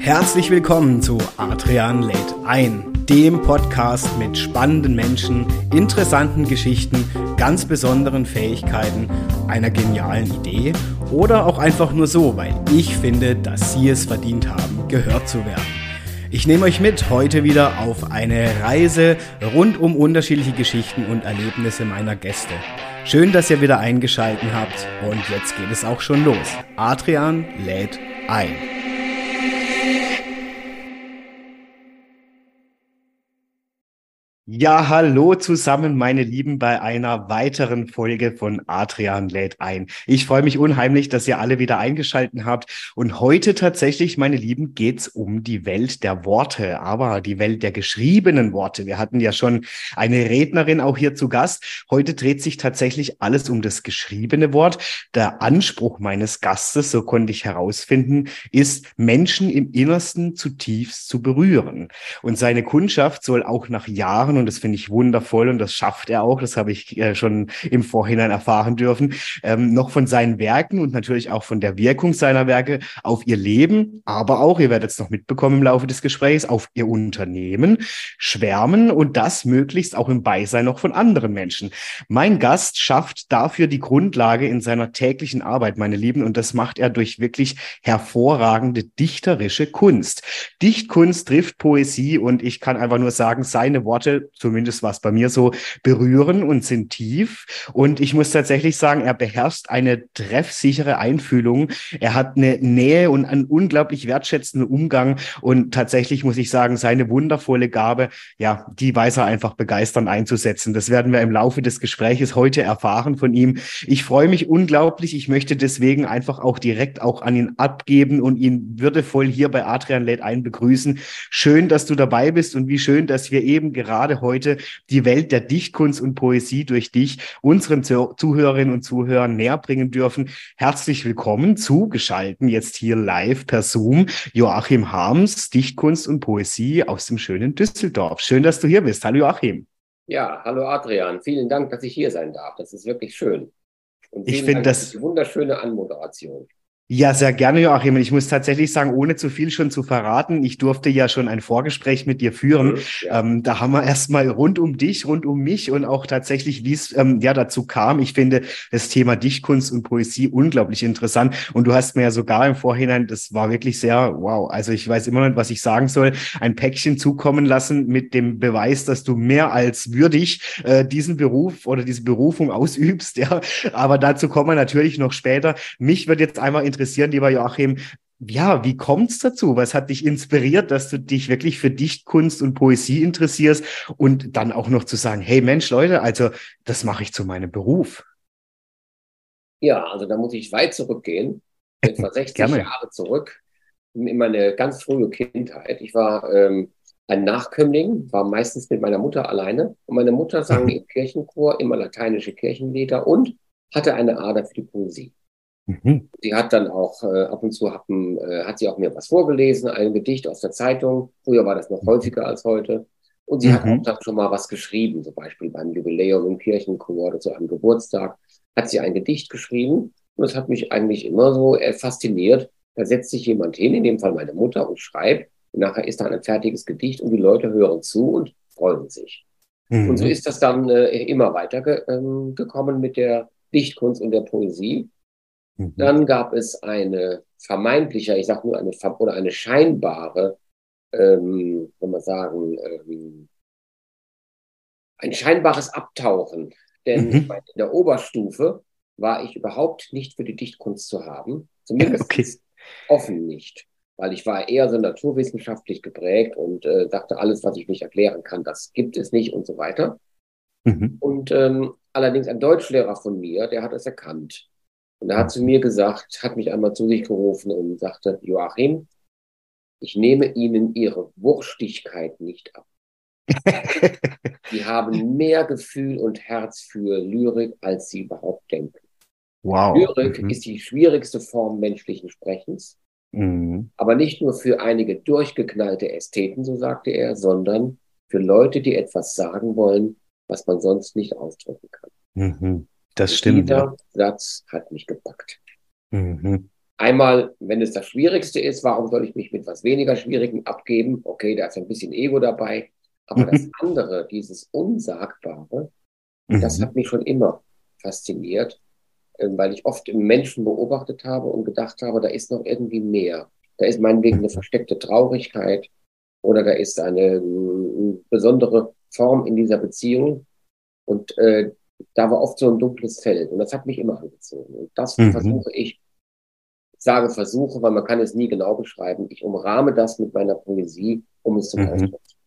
Herzlich willkommen zu Adrian lädt ein, dem Podcast mit spannenden Menschen, interessanten Geschichten, ganz besonderen Fähigkeiten, einer genialen Idee oder auch einfach nur so, weil ich finde, dass Sie es verdient haben, gehört zu werden. Ich nehme euch mit heute wieder auf eine Reise rund um unterschiedliche Geschichten und Erlebnisse meiner Gäste. Schön, dass ihr wieder eingeschalten habt und jetzt geht es auch schon los. Adrian lädt ein. Ja, hallo zusammen, meine Lieben, bei einer weiteren Folge von Adrian lädt ein. Ich freue mich unheimlich, dass ihr alle wieder eingeschalten habt. Und heute tatsächlich, meine Lieben, geht's um die Welt der Worte, aber die Welt der geschriebenen Worte. Wir hatten ja schon eine Rednerin auch hier zu Gast. Heute dreht sich tatsächlich alles um das geschriebene Wort. Der Anspruch meines Gastes, so konnte ich herausfinden, ist, Menschen im Innersten zutiefst zu berühren. Und seine Kundschaft soll auch nach Jahren und das finde ich wundervoll und das schafft er auch, das habe ich äh, schon im Vorhinein erfahren dürfen, ähm, noch von seinen Werken und natürlich auch von der Wirkung seiner Werke auf ihr Leben, aber auch, ihr werdet es noch mitbekommen im Laufe des Gesprächs, auf ihr Unternehmen schwärmen und das möglichst auch im Beisein noch von anderen Menschen. Mein Gast schafft dafür die Grundlage in seiner täglichen Arbeit, meine Lieben, und das macht er durch wirklich hervorragende dichterische Kunst. Dichtkunst trifft Poesie und ich kann einfach nur sagen, seine Worte zumindest war es bei mir so, berühren und sind tief. Und ich muss tatsächlich sagen, er beherrscht eine treffsichere Einfühlung. Er hat eine Nähe und einen unglaublich wertschätzenden Umgang. Und tatsächlich muss ich sagen, seine wundervolle Gabe, ja, die weiß er einfach begeistern einzusetzen. Das werden wir im Laufe des Gespräches heute erfahren von ihm. Ich freue mich unglaublich. Ich möchte deswegen einfach auch direkt auch an ihn abgeben und ihn würdevoll hier bei Adrian Late ein begrüßen. Schön, dass du dabei bist und wie schön, dass wir eben gerade heute die Welt der Dichtkunst und Poesie durch dich unseren Zuhörerinnen und Zuhörern näher bringen dürfen. Herzlich willkommen zugeschalten jetzt hier live per Zoom Joachim Harms, Dichtkunst und Poesie aus dem schönen Düsseldorf. Schön, dass du hier bist. Hallo Joachim. Ja, hallo Adrian. Vielen Dank, dass ich hier sein darf. Das ist wirklich schön. Und ich finde das wunderschöne Anmoderation. Ja, sehr gerne, Joachim. Ich muss tatsächlich sagen, ohne zu viel schon zu verraten, ich durfte ja schon ein Vorgespräch mit dir führen. Ja. Ähm, da haben wir erstmal rund um dich, rund um mich und auch tatsächlich, wie es ähm, ja dazu kam. Ich finde das Thema Dichtkunst und Poesie unglaublich interessant. Und du hast mir ja sogar im Vorhinein, das war wirklich sehr, wow, also ich weiß immer noch nicht, was ich sagen soll, ein Päckchen zukommen lassen mit dem Beweis, dass du mehr als würdig äh, diesen Beruf oder diese Berufung ausübst. Ja, aber dazu kommen wir natürlich noch später. Mich wird jetzt einmal interessieren, lieber Joachim, ja, wie kommt es dazu? Was hat dich inspiriert, dass du dich wirklich für Dichtkunst und Poesie interessierst und dann auch noch zu sagen, hey Mensch, Leute, also das mache ich zu meinem Beruf? Ja, also da muss ich weit zurückgehen, etwa 60 Jahre zurück, in meine ganz frühe Kindheit. Ich war ähm, ein Nachkömmling, war meistens mit meiner Mutter alleine und meine Mutter sang im Kirchenchor immer lateinische Kirchenlieder und hatte eine Ader für die Poesie. Mhm. Sie hat dann auch äh, ab und zu haben, äh, hat sie auch mir was vorgelesen, ein Gedicht aus der Zeitung. Früher war das noch mhm. häufiger als heute. Und sie mhm. hat auch dann schon mal was geschrieben, zum Beispiel beim Jubiläum im Kirchenchor oder zu einem Geburtstag hat sie ein Gedicht geschrieben. Und das hat mich eigentlich immer so äh, fasziniert. Da setzt sich jemand hin, in dem Fall meine Mutter, und schreibt. Und nachher ist da ein fertiges Gedicht und die Leute hören zu und freuen sich. Mhm. Und so ist das dann äh, immer weiter ge ähm, gekommen mit der Dichtkunst und der Poesie. Mhm. Dann gab es eine vermeintliche, ich sage nur eine oder eine scheinbare, ähm, wenn man sagen, ähm, ein scheinbares Abtauchen. Denn mhm. in der Oberstufe war ich überhaupt nicht für die Dichtkunst zu haben. Zumindest okay. offen nicht. Weil ich war eher so naturwissenschaftlich geprägt und äh, dachte, alles, was ich nicht erklären kann, das gibt es nicht und so weiter. Mhm. Und ähm, allerdings ein Deutschlehrer von mir, der hat es erkannt. Und er hat zu mir gesagt, hat mich einmal zu sich gerufen und sagte, Joachim, ich nehme Ihnen Ihre Wurstigkeit nicht ab. Sie haben mehr Gefühl und Herz für Lyrik, als Sie überhaupt denken. Wow. Lyrik mhm. ist die schwierigste Form menschlichen Sprechens, mhm. aber nicht nur für einige durchgeknallte Ästheten, so sagte er, sondern für Leute, die etwas sagen wollen, was man sonst nicht ausdrücken kann. Mhm. Das stimmt. Jeder ja. Satz hat mich gepackt. Mhm. Einmal, wenn es das Schwierigste ist, warum soll ich mich mit was weniger Schwierigem abgeben? Okay, da ist ein bisschen Ego dabei. Aber mhm. das andere, dieses Unsagbare, mhm. das hat mich schon immer fasziniert, ähm, weil ich oft Menschen beobachtet habe und gedacht habe, da ist noch irgendwie mehr. Da ist meinetwegen eine versteckte Traurigkeit oder da ist eine, eine besondere Form in dieser Beziehung. Und äh, da war oft so ein dunkles Feld und das hat mich immer angezogen. Und das mhm. versuche ich, ich sage versuche, weil man kann es nie genau beschreiben. Ich umrahme das mit meiner Poesie, um es zum mhm. Ausdruck zu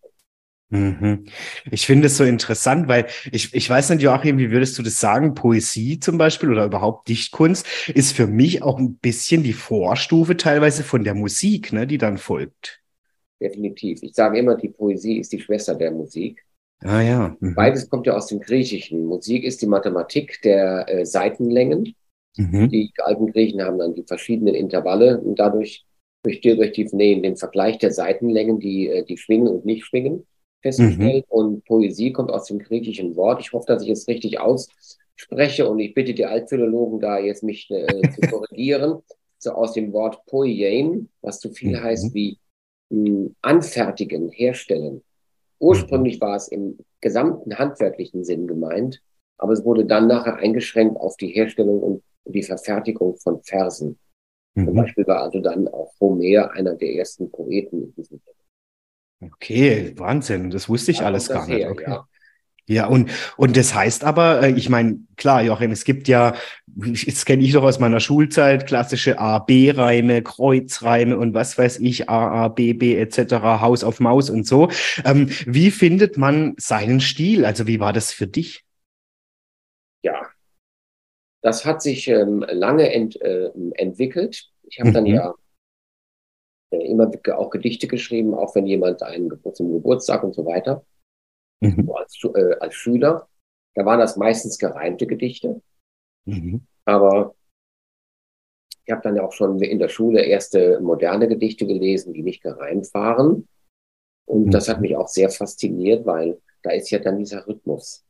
Mhm. Ich finde es so interessant, weil ich, ich weiß nicht, Joachim, wie würdest du das sagen? Poesie zum Beispiel oder überhaupt Dichtkunst ist für mich auch ein bisschen die Vorstufe teilweise von der Musik, ne, die dann folgt. Definitiv. Ich sage immer, die Poesie ist die Schwester der Musik. Ah ja. Mhm. Beides kommt ja aus dem Griechischen. Musik ist die Mathematik der äh, Seitenlängen. Mhm. Die alten Griechen haben dann die verschiedenen Intervalle und dadurch durch, durch die, nee, den Vergleich der Seitenlängen, die, äh, die schwingen und nicht schwingen festgestellt. Mhm. Und Poesie kommt aus dem griechischen Wort. Ich hoffe, dass ich es richtig ausspreche und ich bitte die Altphilologen da jetzt mich äh, zu korrigieren. So aus dem Wort poiein, was so viel mhm. heißt wie mh, hm, anfertigen, herstellen. Ursprünglich mhm. war es im gesamten handwerklichen Sinn gemeint, aber es wurde dann nachher eingeschränkt auf die Herstellung und die Verfertigung von Versen. Mhm. Zum Beispiel war also dann auch Homer einer der ersten Poeten in diesem Sinne. Okay, Wahnsinn, das wusste ich da alles gar nicht. okay. Ja. Ja, und, und das heißt aber, äh, ich meine, klar, Joachim, es gibt ja, das kenne ich doch aus meiner Schulzeit, klassische A-B-Reime, Kreuzreime und was weiß ich, A, A, B, B etc., Haus auf Maus und so. Ähm, wie findet man seinen Stil? Also wie war das für dich? Ja, das hat sich ähm, lange ent, äh, entwickelt. Ich habe mhm. dann ja äh, immer auch Gedichte geschrieben, auch wenn jemand einen zum Geburtstag und so weiter. Mhm. So als, äh, als Schüler. Da waren das meistens gereimte Gedichte. Mhm. Aber ich habe dann ja auch schon in der Schule erste moderne Gedichte gelesen, die nicht gereimt waren. Und mhm. das hat mich auch sehr fasziniert, weil da ist ja dann dieser Rhythmus.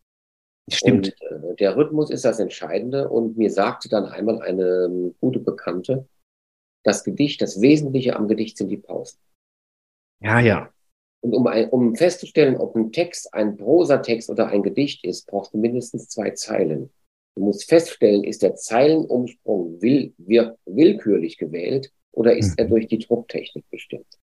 Stimmt. Und, äh, der Rhythmus ist das Entscheidende. Und mir sagte dann einmal eine ähm, gute Bekannte, das Gedicht, das Wesentliche am Gedicht sind die Pausen. Ja, ja. Und um, ein, um festzustellen, ob ein Text ein Prosatext oder ein Gedicht ist, brauchst du mindestens zwei Zeilen. Du musst feststellen, ist der Zeilenumsprung will, will, willkürlich gewählt oder ist mhm. er durch die Drucktechnik bestimmt?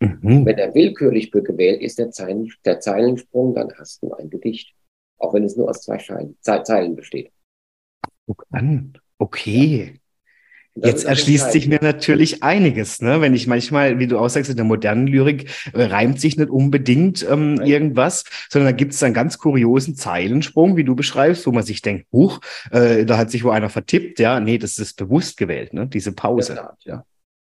Mhm. Wenn er willkürlich gewählt ist, der, Zeilen, der Zeilensprung, dann hast du ein Gedicht. Auch wenn es nur aus zwei Zeilen besteht. Guck an. Okay. Jetzt erschließt sich mir natürlich einiges, ne? wenn ich manchmal, wie du auch sagst, in der modernen Lyrik äh, reimt sich nicht unbedingt ähm, irgendwas, sondern da gibt es einen ganz kuriosen Zeilensprung, wie du beschreibst, wo man sich denkt, huch, äh, da hat sich wo einer vertippt, ja, nee, das ist bewusst gewählt, ne? diese Pause. Ja, ja.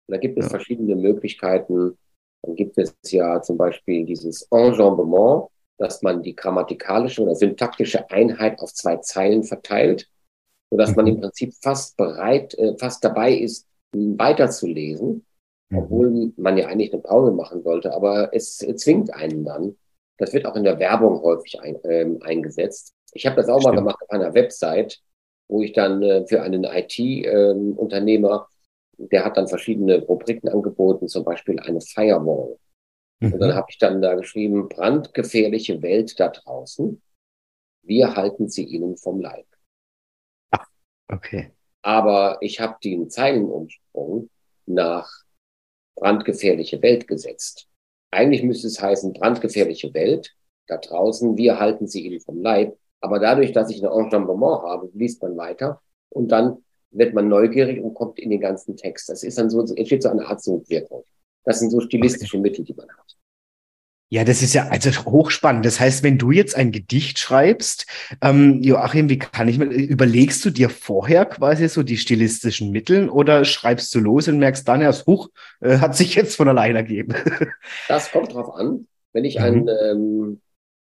Da gibt es ja. verschiedene Möglichkeiten. Dann gibt es ja zum Beispiel dieses Enjambement, dass man die grammatikalische oder syntaktische Einheit auf zwei Zeilen verteilt sodass man im mhm. Prinzip fast bereit, äh, fast dabei ist, weiterzulesen, mhm. obwohl man ja eigentlich eine Pause machen sollte, aber es zwingt einen dann. Das wird auch in der Werbung häufig ein, ähm, eingesetzt. Ich habe das auch Stimmt. mal gemacht auf einer Website, wo ich dann äh, für einen IT-Unternehmer, ähm, der hat dann verschiedene Rubriken angeboten, zum Beispiel eine Firewall. Mhm. Und dann mhm. habe ich dann da geschrieben, brandgefährliche Welt da draußen. Wir halten sie ihnen vom Leib. Okay. Aber ich habe den Zeilenumsprung nach brandgefährliche Welt gesetzt. Eigentlich müsste es heißen brandgefährliche Welt. Da draußen, wir halten sie ihnen vom Leib. Aber dadurch, dass ich ein Enjambement habe, liest man weiter und dann wird man neugierig und kommt in den ganzen Text. Das ist dann so, entsteht so eine Art Sogwirkung. Das sind so stilistische Mittel, die man hat. Ja, das ist ja also hochspannend. Das heißt, wenn du jetzt ein Gedicht schreibst, ähm, Joachim, wie kann ich mir, überlegst du dir vorher quasi so die stilistischen Mittel oder schreibst du los und merkst dann erst, huch, äh, hat sich jetzt von alleine ergeben? Das kommt drauf an. Wenn ich ein, mhm. ähm,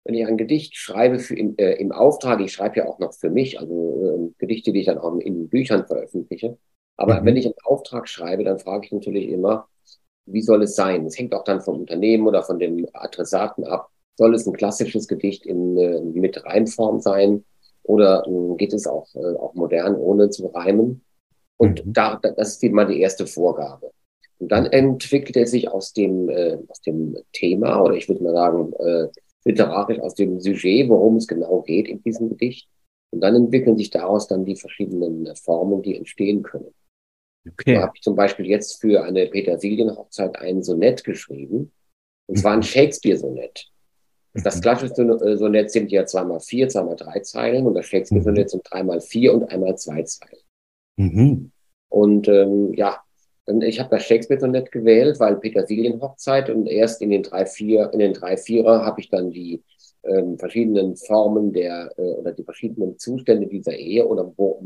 wenn ich ein Gedicht schreibe für im, äh, im Auftrag, ich schreibe ja auch noch für mich, also äh, Gedichte, die ich dann auch in Büchern veröffentliche. Aber mhm. wenn ich einen Auftrag schreibe, dann frage ich natürlich immer, wie soll es sein? Es hängt auch dann vom Unternehmen oder von dem Adressaten ab. Soll es ein klassisches Gedicht in, äh, mit Reimform sein oder äh, geht es auch, äh, auch modern, ohne zu reimen? Und mhm. da, das ist mal die erste Vorgabe. Und dann entwickelt er sich aus dem, äh, aus dem Thema, oder ich würde mal sagen, äh, literarisch aus dem Sujet, worum es genau geht in diesem Gedicht. Und dann entwickeln sich daraus dann die verschiedenen Formen, die entstehen können. Okay. Da habe ich zum Beispiel jetzt für eine Petersilienhochzeit ein Sonett geschrieben. Und zwar ein mhm. Shakespeare-Sonett. Das mhm. klassische äh, Sonett sind ja zweimal vier, zweimal drei Zeilen und das Shakespeare-Sonett mhm. sind dreimal vier und einmal zwei Zeilen. Mhm. Und ähm, ja, ich habe das Shakespeare-Sonett gewählt, weil Petersilienhochzeit und erst in den drei, vier, in den drei Vierer habe ich dann die ähm, verschiedenen Formen der äh, oder die verschiedenen Zustände dieser Ehe oder wo,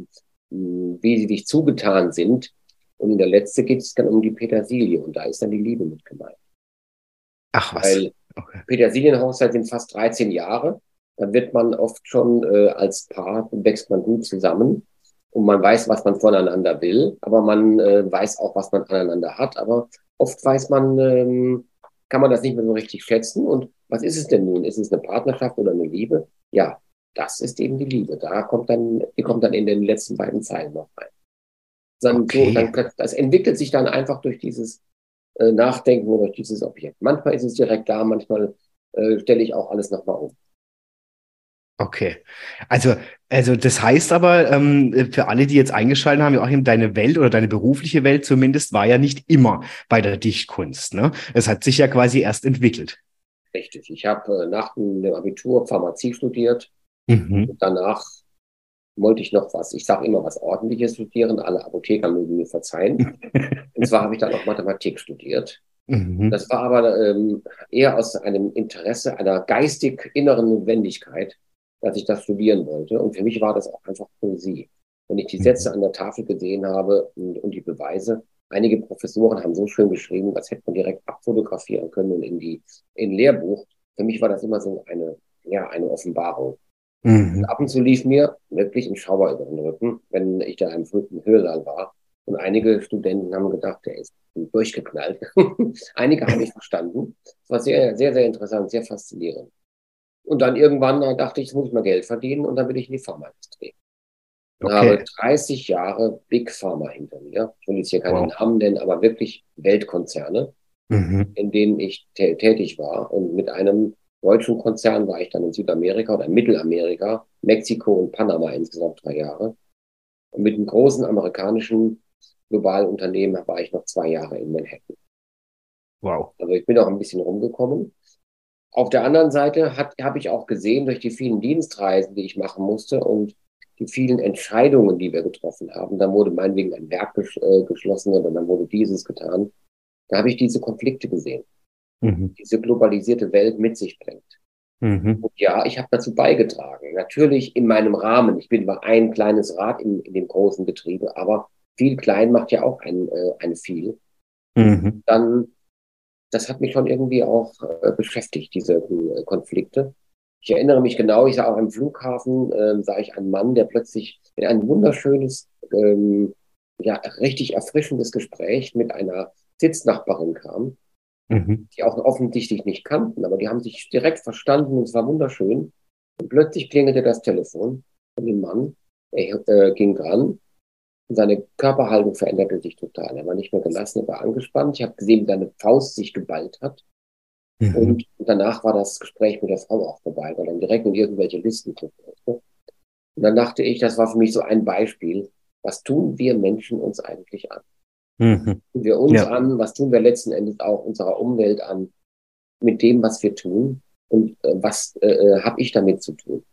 mh, wie sie dich zugetan sind. Und in der letzte geht es dann um die Petersilie und da ist dann die Liebe mit gemeint. Ach was. Weil okay. Petersilienhochzeit sind fast 13 Jahre. Da wird man oft schon äh, als Paar, wächst man gut zusammen und man weiß, was man voneinander will, aber man äh, weiß auch, was man aneinander hat. Aber oft weiß man, ähm, kann man das nicht mehr so richtig schätzen. Und was ist es denn nun? Ist es eine Partnerschaft oder eine Liebe? Ja, das ist eben die Liebe. Da kommt dann, die kommt dann in den letzten beiden Zeilen noch rein. Dann, okay. so, dann, das entwickelt sich dann einfach durch dieses äh, Nachdenken oder durch dieses Objekt. Manchmal ist es direkt da, manchmal äh, stelle ich auch alles nochmal um. Okay. Also, also das heißt aber, ähm, für alle, die jetzt eingeschaltet haben, Joachim, deine Welt oder deine berufliche Welt zumindest war ja nicht immer bei der Dichtkunst. Ne? Es hat sich ja quasi erst entwickelt. Richtig. Ich habe äh, nach dem Abitur Pharmazie studiert. Mhm. Und danach wollte ich noch was, ich sage immer was Ordentliches studieren. Alle Apotheker mögen mir verzeihen. und zwar habe ich dann auch Mathematik studiert. Mhm. Das war aber ähm, eher aus einem Interesse, einer geistig inneren Notwendigkeit dass ich das studieren wollte. Und für mich war das auch einfach Poesie. Wenn ich die Sätze mhm. an der Tafel gesehen habe und, und die Beweise, einige Professoren haben so schön geschrieben, das hätte man direkt abfotografieren können und in die in Lehrbuch. Für mich war das immer so eine ja eine Offenbarung. Mhm. ab und zu lief mir wirklich ein Schauer über den Rücken, wenn ich da im fünften Hörsaal war. Und einige Studenten haben gedacht, der ist durchgeknallt. einige haben mich verstanden. Es war sehr, sehr, sehr interessant, sehr faszinierend. Und dann irgendwann da dachte ich, jetzt muss ich mal Geld verdienen und dann bin ich in die Pharmaindustrie. Okay. habe 30 Jahre Big Pharma hinter mir. Ich will jetzt hier keine wow. Namen nennen, aber wirklich Weltkonzerne, mhm. in denen ich tätig war. Und mit einem deutschen Konzern war ich dann in Südamerika oder in Mittelamerika, Mexiko und Panama insgesamt drei Jahre. Und mit einem großen amerikanischen globalen Unternehmen war ich noch zwei Jahre in Manhattan. Wow. Also ich bin auch ein bisschen rumgekommen. Auf der anderen Seite habe ich auch gesehen, durch die vielen Dienstreisen, die ich machen musste und die vielen Entscheidungen, die wir getroffen haben, dann wurde meinetwegen ein Werk ges äh, geschlossen oder dann wurde dieses getan. Da habe ich diese Konflikte gesehen, mhm. diese globalisierte Welt mit sich bringt. Mhm. Und ja, ich habe dazu beigetragen. Natürlich in meinem Rahmen. Ich bin nur ein kleines Rad in, in dem großen Betriebe, aber viel klein macht ja auch ein, äh, ein viel. Mhm. Dann das hat mich schon irgendwie auch äh, beschäftigt, diese äh, Konflikte. Ich erinnere mich genau, ich sah auch am Flughafen, äh, sah ich einen Mann, der plötzlich in ein wunderschönes, ähm, ja, richtig erfrischendes Gespräch mit einer Sitznachbarin kam, mhm. die auch offensichtlich nicht kannten, aber die haben sich direkt verstanden und es war wunderschön. Und plötzlich klingelte das Telefon von dem Mann, er äh, ging dran und seine Körperhaltung veränderte sich total. Er war nicht mehr gelassen, er war angespannt. Ich habe gesehen, wie seine Faust sich geballt hat. Mhm. Und danach war das Gespräch mit der Frau auch vorbei, weil dann direkt in irgendwelche Listen guckte. Und dann dachte ich, das war für mich so ein Beispiel. Was tun wir Menschen uns eigentlich an? Mhm. Tun wir uns ja. an? Was tun wir letzten Endes auch unserer Umwelt an? Mit dem, was wir tun? Und äh, was äh, äh habe ich damit zu tun?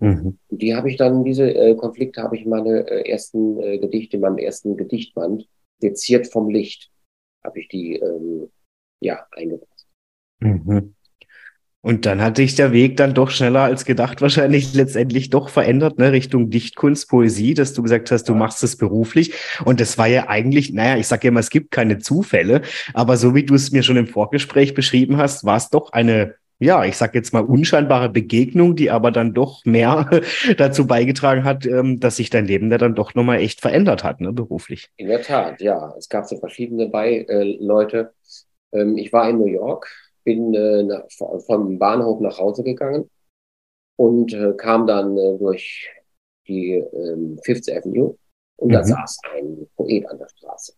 Mhm. Die habe ich dann, diese äh, Konflikte habe ich in meine äh, ersten äh, Gedichte, in meinem ersten Gedichtband, Seziert vom Licht, habe ich die ähm, ja eingebracht. Mhm. Und dann hat sich der Weg dann doch schneller als gedacht wahrscheinlich letztendlich doch verändert, ne, Richtung Dichtkunst, Poesie, dass du gesagt hast, du machst es beruflich. Und das war ja eigentlich, naja, ich sage ja immer, es gibt keine Zufälle, aber so wie du es mir schon im Vorgespräch beschrieben hast, war es doch eine ja, ich sage jetzt mal unscheinbare Begegnung, die aber dann doch mehr dazu beigetragen hat, ähm, dass sich dein Leben da dann doch nochmal echt verändert hat, ne, beruflich. In der Tat, ja. Es gab so verschiedene bei, äh, Leute. Ähm, ich war in New York, bin äh, nach, vom Bahnhof nach Hause gegangen und äh, kam dann äh, durch die ähm, Fifth Avenue Und mhm. da saß ein Poet an der Straße.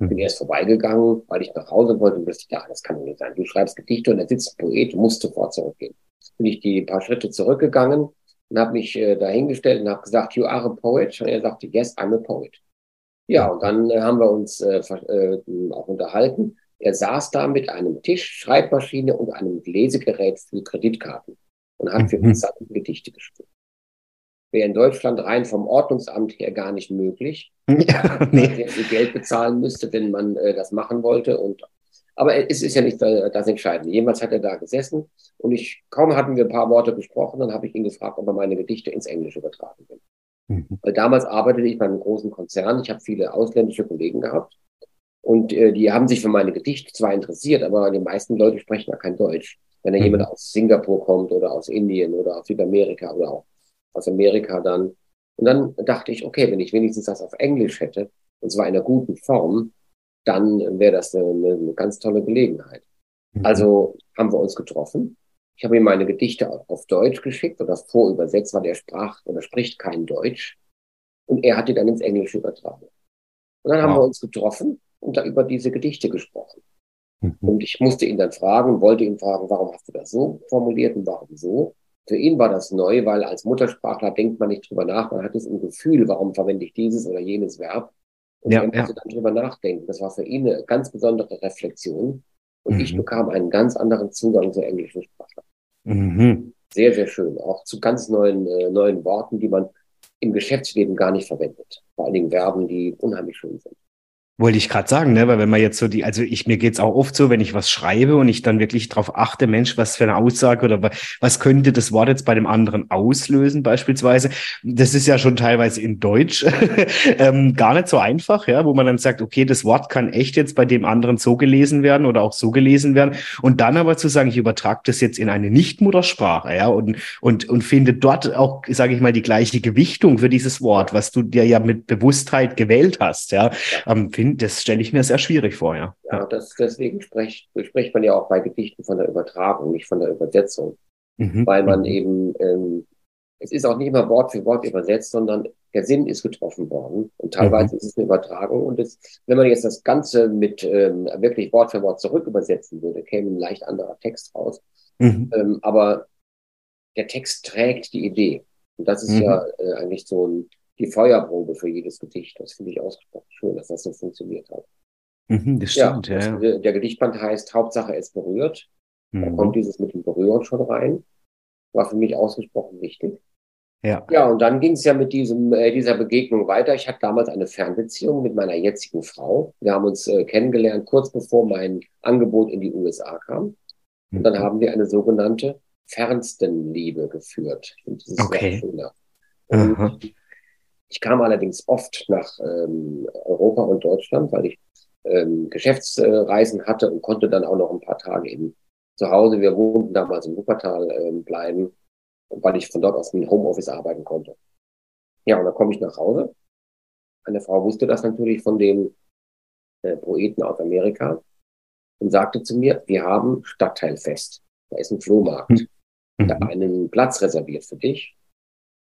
Ich bin mhm. erst vorbeigegangen, weil ich nach Hause wollte und dachte, ja, das kann doch nicht sein. Du schreibst Gedichte und da sitzt ein Poet, musst sofort zurückgehen. Bin ich die paar Schritte zurückgegangen und habe mich äh, dahingestellt und habe gesagt, you are a poet. Und er sagte, yes, I'm a poet. Ja, und dann äh, haben wir uns äh, äh, auch unterhalten. Er saß da mit einem Tisch, Schreibmaschine und einem Lesegerät für Kreditkarten und hat für mhm. Gedichte geschrieben. Wäre in Deutschland rein vom Ordnungsamt her gar nicht möglich, ja, nee. sehr viel Geld bezahlen müsste, wenn man äh, das machen wollte. Und, aber es ist ja nicht äh, das Entscheidende. Jemals hat er da gesessen und ich, kaum hatten wir ein paar Worte gesprochen, dann habe ich ihn gefragt, ob er meine Gedichte ins Englische übertragen will. Mhm. Weil damals arbeitete ich bei einem großen Konzern. Ich habe viele ausländische Kollegen gehabt. Und äh, die haben sich für meine Gedichte zwar interessiert, aber die meisten Leute sprechen ja kein Deutsch. Wenn da mhm. jemand aus Singapur kommt oder aus Indien oder aus Südamerika oder auch aus Amerika dann. Und dann dachte ich, okay, wenn ich wenigstens das auf Englisch hätte, und zwar in einer guten Form, dann wäre das eine, eine, ganz tolle Gelegenheit. Mhm. Also haben wir uns getroffen. Ich habe ihm meine Gedichte auf Deutsch geschickt oder vorübersetzt, weil er sprach oder spricht kein Deutsch. Und er hat die dann ins Englische übertragen. Und dann wow. haben wir uns getroffen und da über diese Gedichte gesprochen. Mhm. Und ich musste ihn dann fragen, wollte ihn fragen, warum hast du das so formuliert und warum so? Für ihn war das neu, weil als Muttersprachler denkt man nicht drüber nach, man hat es im Gefühl, warum verwende ich dieses oder jenes Verb. Und ja, er musste ja. dann drüber nachdenken. Das war für ihn eine ganz besondere Reflexion. Und mhm. ich bekam einen ganz anderen Zugang zur englischen Sprache. Mhm. Sehr, sehr schön. Auch zu ganz neuen, äh, neuen Worten, die man im Geschäftsleben gar nicht verwendet. Vor allen Dingen Verben, die unheimlich schön sind. Wollte ich gerade sagen, ne? Weil wenn man jetzt so die, also ich mir geht's auch oft so, wenn ich was schreibe und ich dann wirklich darauf achte, Mensch, was für eine Aussage oder was könnte das Wort jetzt bei dem anderen auslösen, beispielsweise. Das ist ja schon teilweise in Deutsch ähm, gar nicht so einfach, ja, wo man dann sagt, okay, das Wort kann echt jetzt bei dem anderen so gelesen werden oder auch so gelesen werden. Und dann aber zu sagen, ich übertrage das jetzt in eine Nicht-Muttersprache, ja, und, und, und finde dort auch, sage ich mal, die gleiche Gewichtung für dieses Wort, was du dir ja mit Bewusstheit gewählt hast, ja, ähm, finde das stelle ich mir sehr schwierig vor, ja. Ja, das, deswegen spricht, spricht man ja auch bei Gedichten von der Übertragung, nicht von der Übersetzung. Mhm. Weil man mhm. eben, ähm, es ist auch nicht immer Wort für Wort übersetzt, sondern der Sinn ist getroffen worden. Und teilweise mhm. ist es eine Übertragung. Und es, wenn man jetzt das Ganze mit ähm, wirklich Wort für Wort zurück übersetzen würde, käme ein leicht anderer Text raus. Mhm. Ähm, aber der Text trägt die Idee. Und das ist mhm. ja äh, eigentlich so ein, die Feuerprobe für jedes Gedicht. Das finde ich ausgesprochen schön, dass das so funktioniert hat. Mhm, das stimmt, ja. ja. Das, der Gedichtband heißt Hauptsache es berührt. Mhm. Da kommt dieses mit dem Berühren schon rein. War für mich ausgesprochen wichtig. Ja. Ja, und dann ging es ja mit diesem, äh, dieser Begegnung weiter. Ich hatte damals eine Fernbeziehung mit meiner jetzigen Frau. Wir haben uns äh, kennengelernt, kurz bevor mein Angebot in die USA kam. Und dann mhm. haben wir eine sogenannte Fernstenliebe geführt. Ich finde dieses okay. sehr schöner. Und ich kam allerdings oft nach ähm, Europa und Deutschland, weil ich ähm, Geschäftsreisen hatte und konnte dann auch noch ein paar Tage eben zu Hause, wir wohnten damals in Wuppertal, ähm, bleiben, weil ich von dort aus im Homeoffice arbeiten konnte. Ja, und dann komme ich nach Hause. Eine Frau wusste das natürlich von dem äh, Poeten aus Amerika und sagte zu mir, wir haben Stadtteilfest. Da ist ein Flohmarkt. Mhm. Da einen Platz reserviert für dich.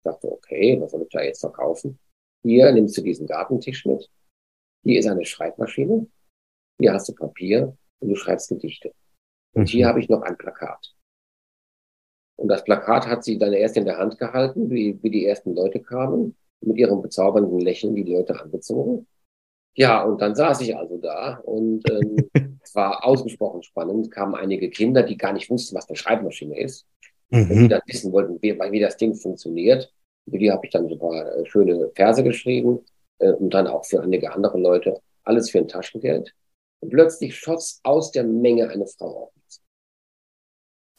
Ich dachte, okay, was soll ich da jetzt verkaufen? Hier nimmst du diesen Gartentisch mit. Hier ist eine Schreibmaschine. Hier hast du Papier und du schreibst Gedichte. Und hier mhm. habe ich noch ein Plakat. Und das Plakat hat sie dann erst in der Hand gehalten, wie, wie die ersten Leute kamen, mit ihrem bezaubernden Lächeln die Leute angezogen. Ja, und dann saß ich also da und ähm, es war ausgesprochen spannend. Kamen einige Kinder, die gar nicht wussten, was eine Schreibmaschine ist mhm. die dann wissen wollten, wie, wie das Ding funktioniert. Für die habe ich dann so ein paar äh, schöne Verse geschrieben äh, und dann auch für einige andere Leute alles für ein Taschengeld. Und plötzlich schoss aus der Menge eine Frau auf uns.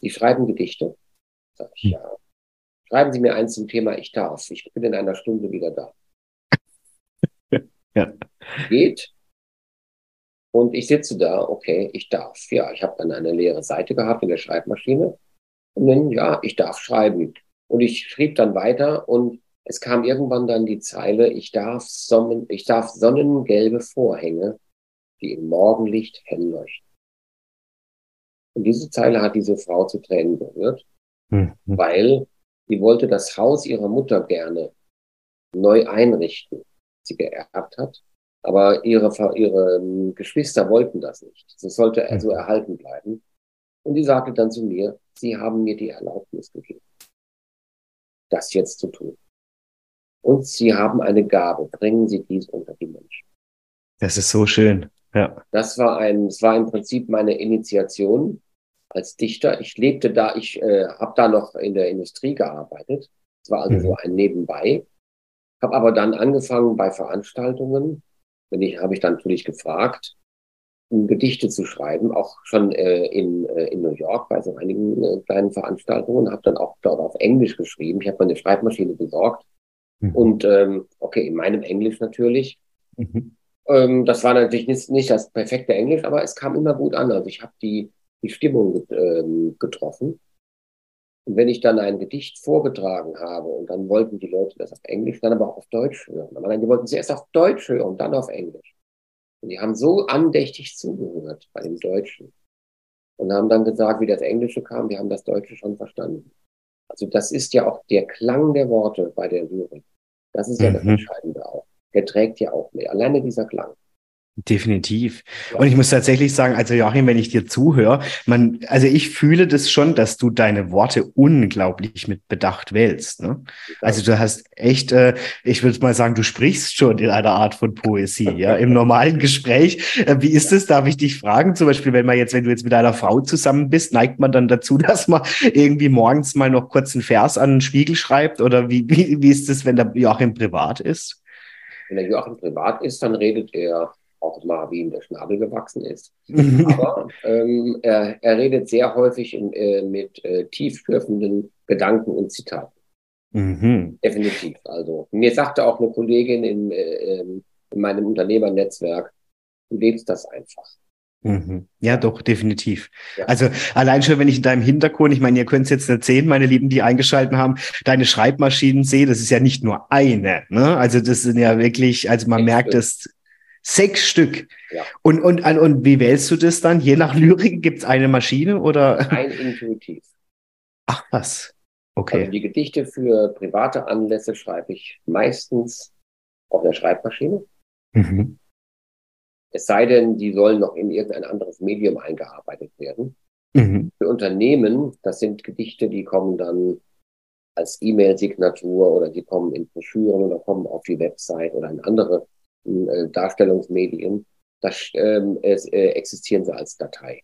Die schreiben Gedichte. Sag ich, hm. ja. Schreiben Sie mir eins zum Thema Ich darf. Ich bin in einer Stunde wieder da. ja. Geht. Und ich sitze da, okay, ich darf. Ja, ich habe dann eine leere Seite gehabt in der Schreibmaschine und dann, ja, ich darf schreiben. Und ich schrieb dann weiter und es kam irgendwann dann die Zeile, ich darf, Sonnen, ich darf sonnengelbe Vorhänge, die im Morgenlicht hell leuchten. Und diese Zeile hat diese Frau zu Tränen berührt, mhm. weil sie wollte das Haus ihrer Mutter gerne neu einrichten. sie geerbt hat. Aber ihre, ihre ähm, Geschwister wollten das nicht. Es sollte also erhalten bleiben. Und die sagte dann zu mir, sie haben mir die Erlaubnis gegeben, das jetzt zu tun. Und sie haben eine Gabe, bringen Sie dies unter die Menschen. Das ist so schön. Ja. Das war ein, das war im Prinzip meine Initiation als Dichter. Ich lebte da, ich äh, habe da noch in der Industrie gearbeitet. Es war also mhm. so ein Nebenbei. Habe aber dann angefangen bei Veranstaltungen. Wenn ich, habe ich dann natürlich gefragt, Gedichte zu schreiben, auch schon äh, in, äh, in New York bei so einigen äh, kleinen Veranstaltungen. Habe dann auch dort auf Englisch geschrieben. Ich habe meine Schreibmaschine besorgt. Mhm. Und ähm, okay, in meinem Englisch natürlich. Mhm. Ähm, das war natürlich nicht, nicht das perfekte Englisch, aber es kam immer gut an. Also ich habe die, die Stimmung ähm, getroffen. Und wenn ich dann ein Gedicht vorgetragen habe und dann wollten die Leute das auf Englisch, dann aber auch auf Deutsch hören. Aber dann, die wollten sie erst auf Deutsch hören und dann auf Englisch. Und die haben so andächtig zugehört bei dem Deutschen. Und haben dann gesagt, wie das Englische kam, wir haben das Deutsche schon verstanden. Also das ist ja auch der Klang der Worte bei der Lyrik. Das ist ja mhm. das Entscheidende auch der trägt ja auch mehr. Alleine dieser Klang. Definitiv. Und ich muss tatsächlich sagen, also Joachim, wenn ich dir zuhöre, man, also ich fühle das schon, dass du deine Worte unglaublich mit Bedacht wählst. Ne? Also du hast echt, äh, ich würde mal sagen, du sprichst schon in einer Art von Poesie, ja, im normalen Gespräch. Äh, wie ist es? Darf ich dich fragen? Zum Beispiel, wenn man jetzt, wenn du jetzt mit einer Frau zusammen bist, neigt man dann dazu, dass man irgendwie morgens mal noch kurz einen Vers an den Spiegel schreibt? Oder wie, wie, wie ist es, wenn der Joachim privat ist? Wenn der Joachim privat ist, dann redet er auch mal, wie ihm der Schnabel gewachsen ist. Aber ähm, er, er, redet sehr häufig in, äh, mit äh, tiefschürfenden Gedanken und Zitaten. Mhm. Definitiv. Also mir sagte auch eine Kollegin in, äh, ähm, in meinem Unternehmernetzwerk, du lebst das einfach. Mhm. Ja, doch, definitiv. Ja. Also allein schon, wenn ich in deinem Hintergrund, ich meine, ihr könnt es jetzt erzählen, meine Lieben, die eingeschalten haben, deine Schreibmaschinen sehe, das ist ja nicht nur eine. Ne? Also das sind ja wirklich, also man sechs merkt es, sechs Stück. Ja. Und, und, und wie wählst du das dann? Je nach Lyrik gibt es eine Maschine oder? Ein intuitiv. Ach was. Okay. Also die Gedichte für private Anlässe schreibe ich meistens auf der Schreibmaschine. Mhm. Es sei denn, die sollen noch in irgendein anderes Medium eingearbeitet werden. Mhm. Für Unternehmen, das sind Gedichte, die kommen dann als E-Mail-Signatur oder die kommen in Broschüren oder kommen auf die Website oder in andere äh, Darstellungsmedien. Das ähm, es, äh, existieren sie als Datei.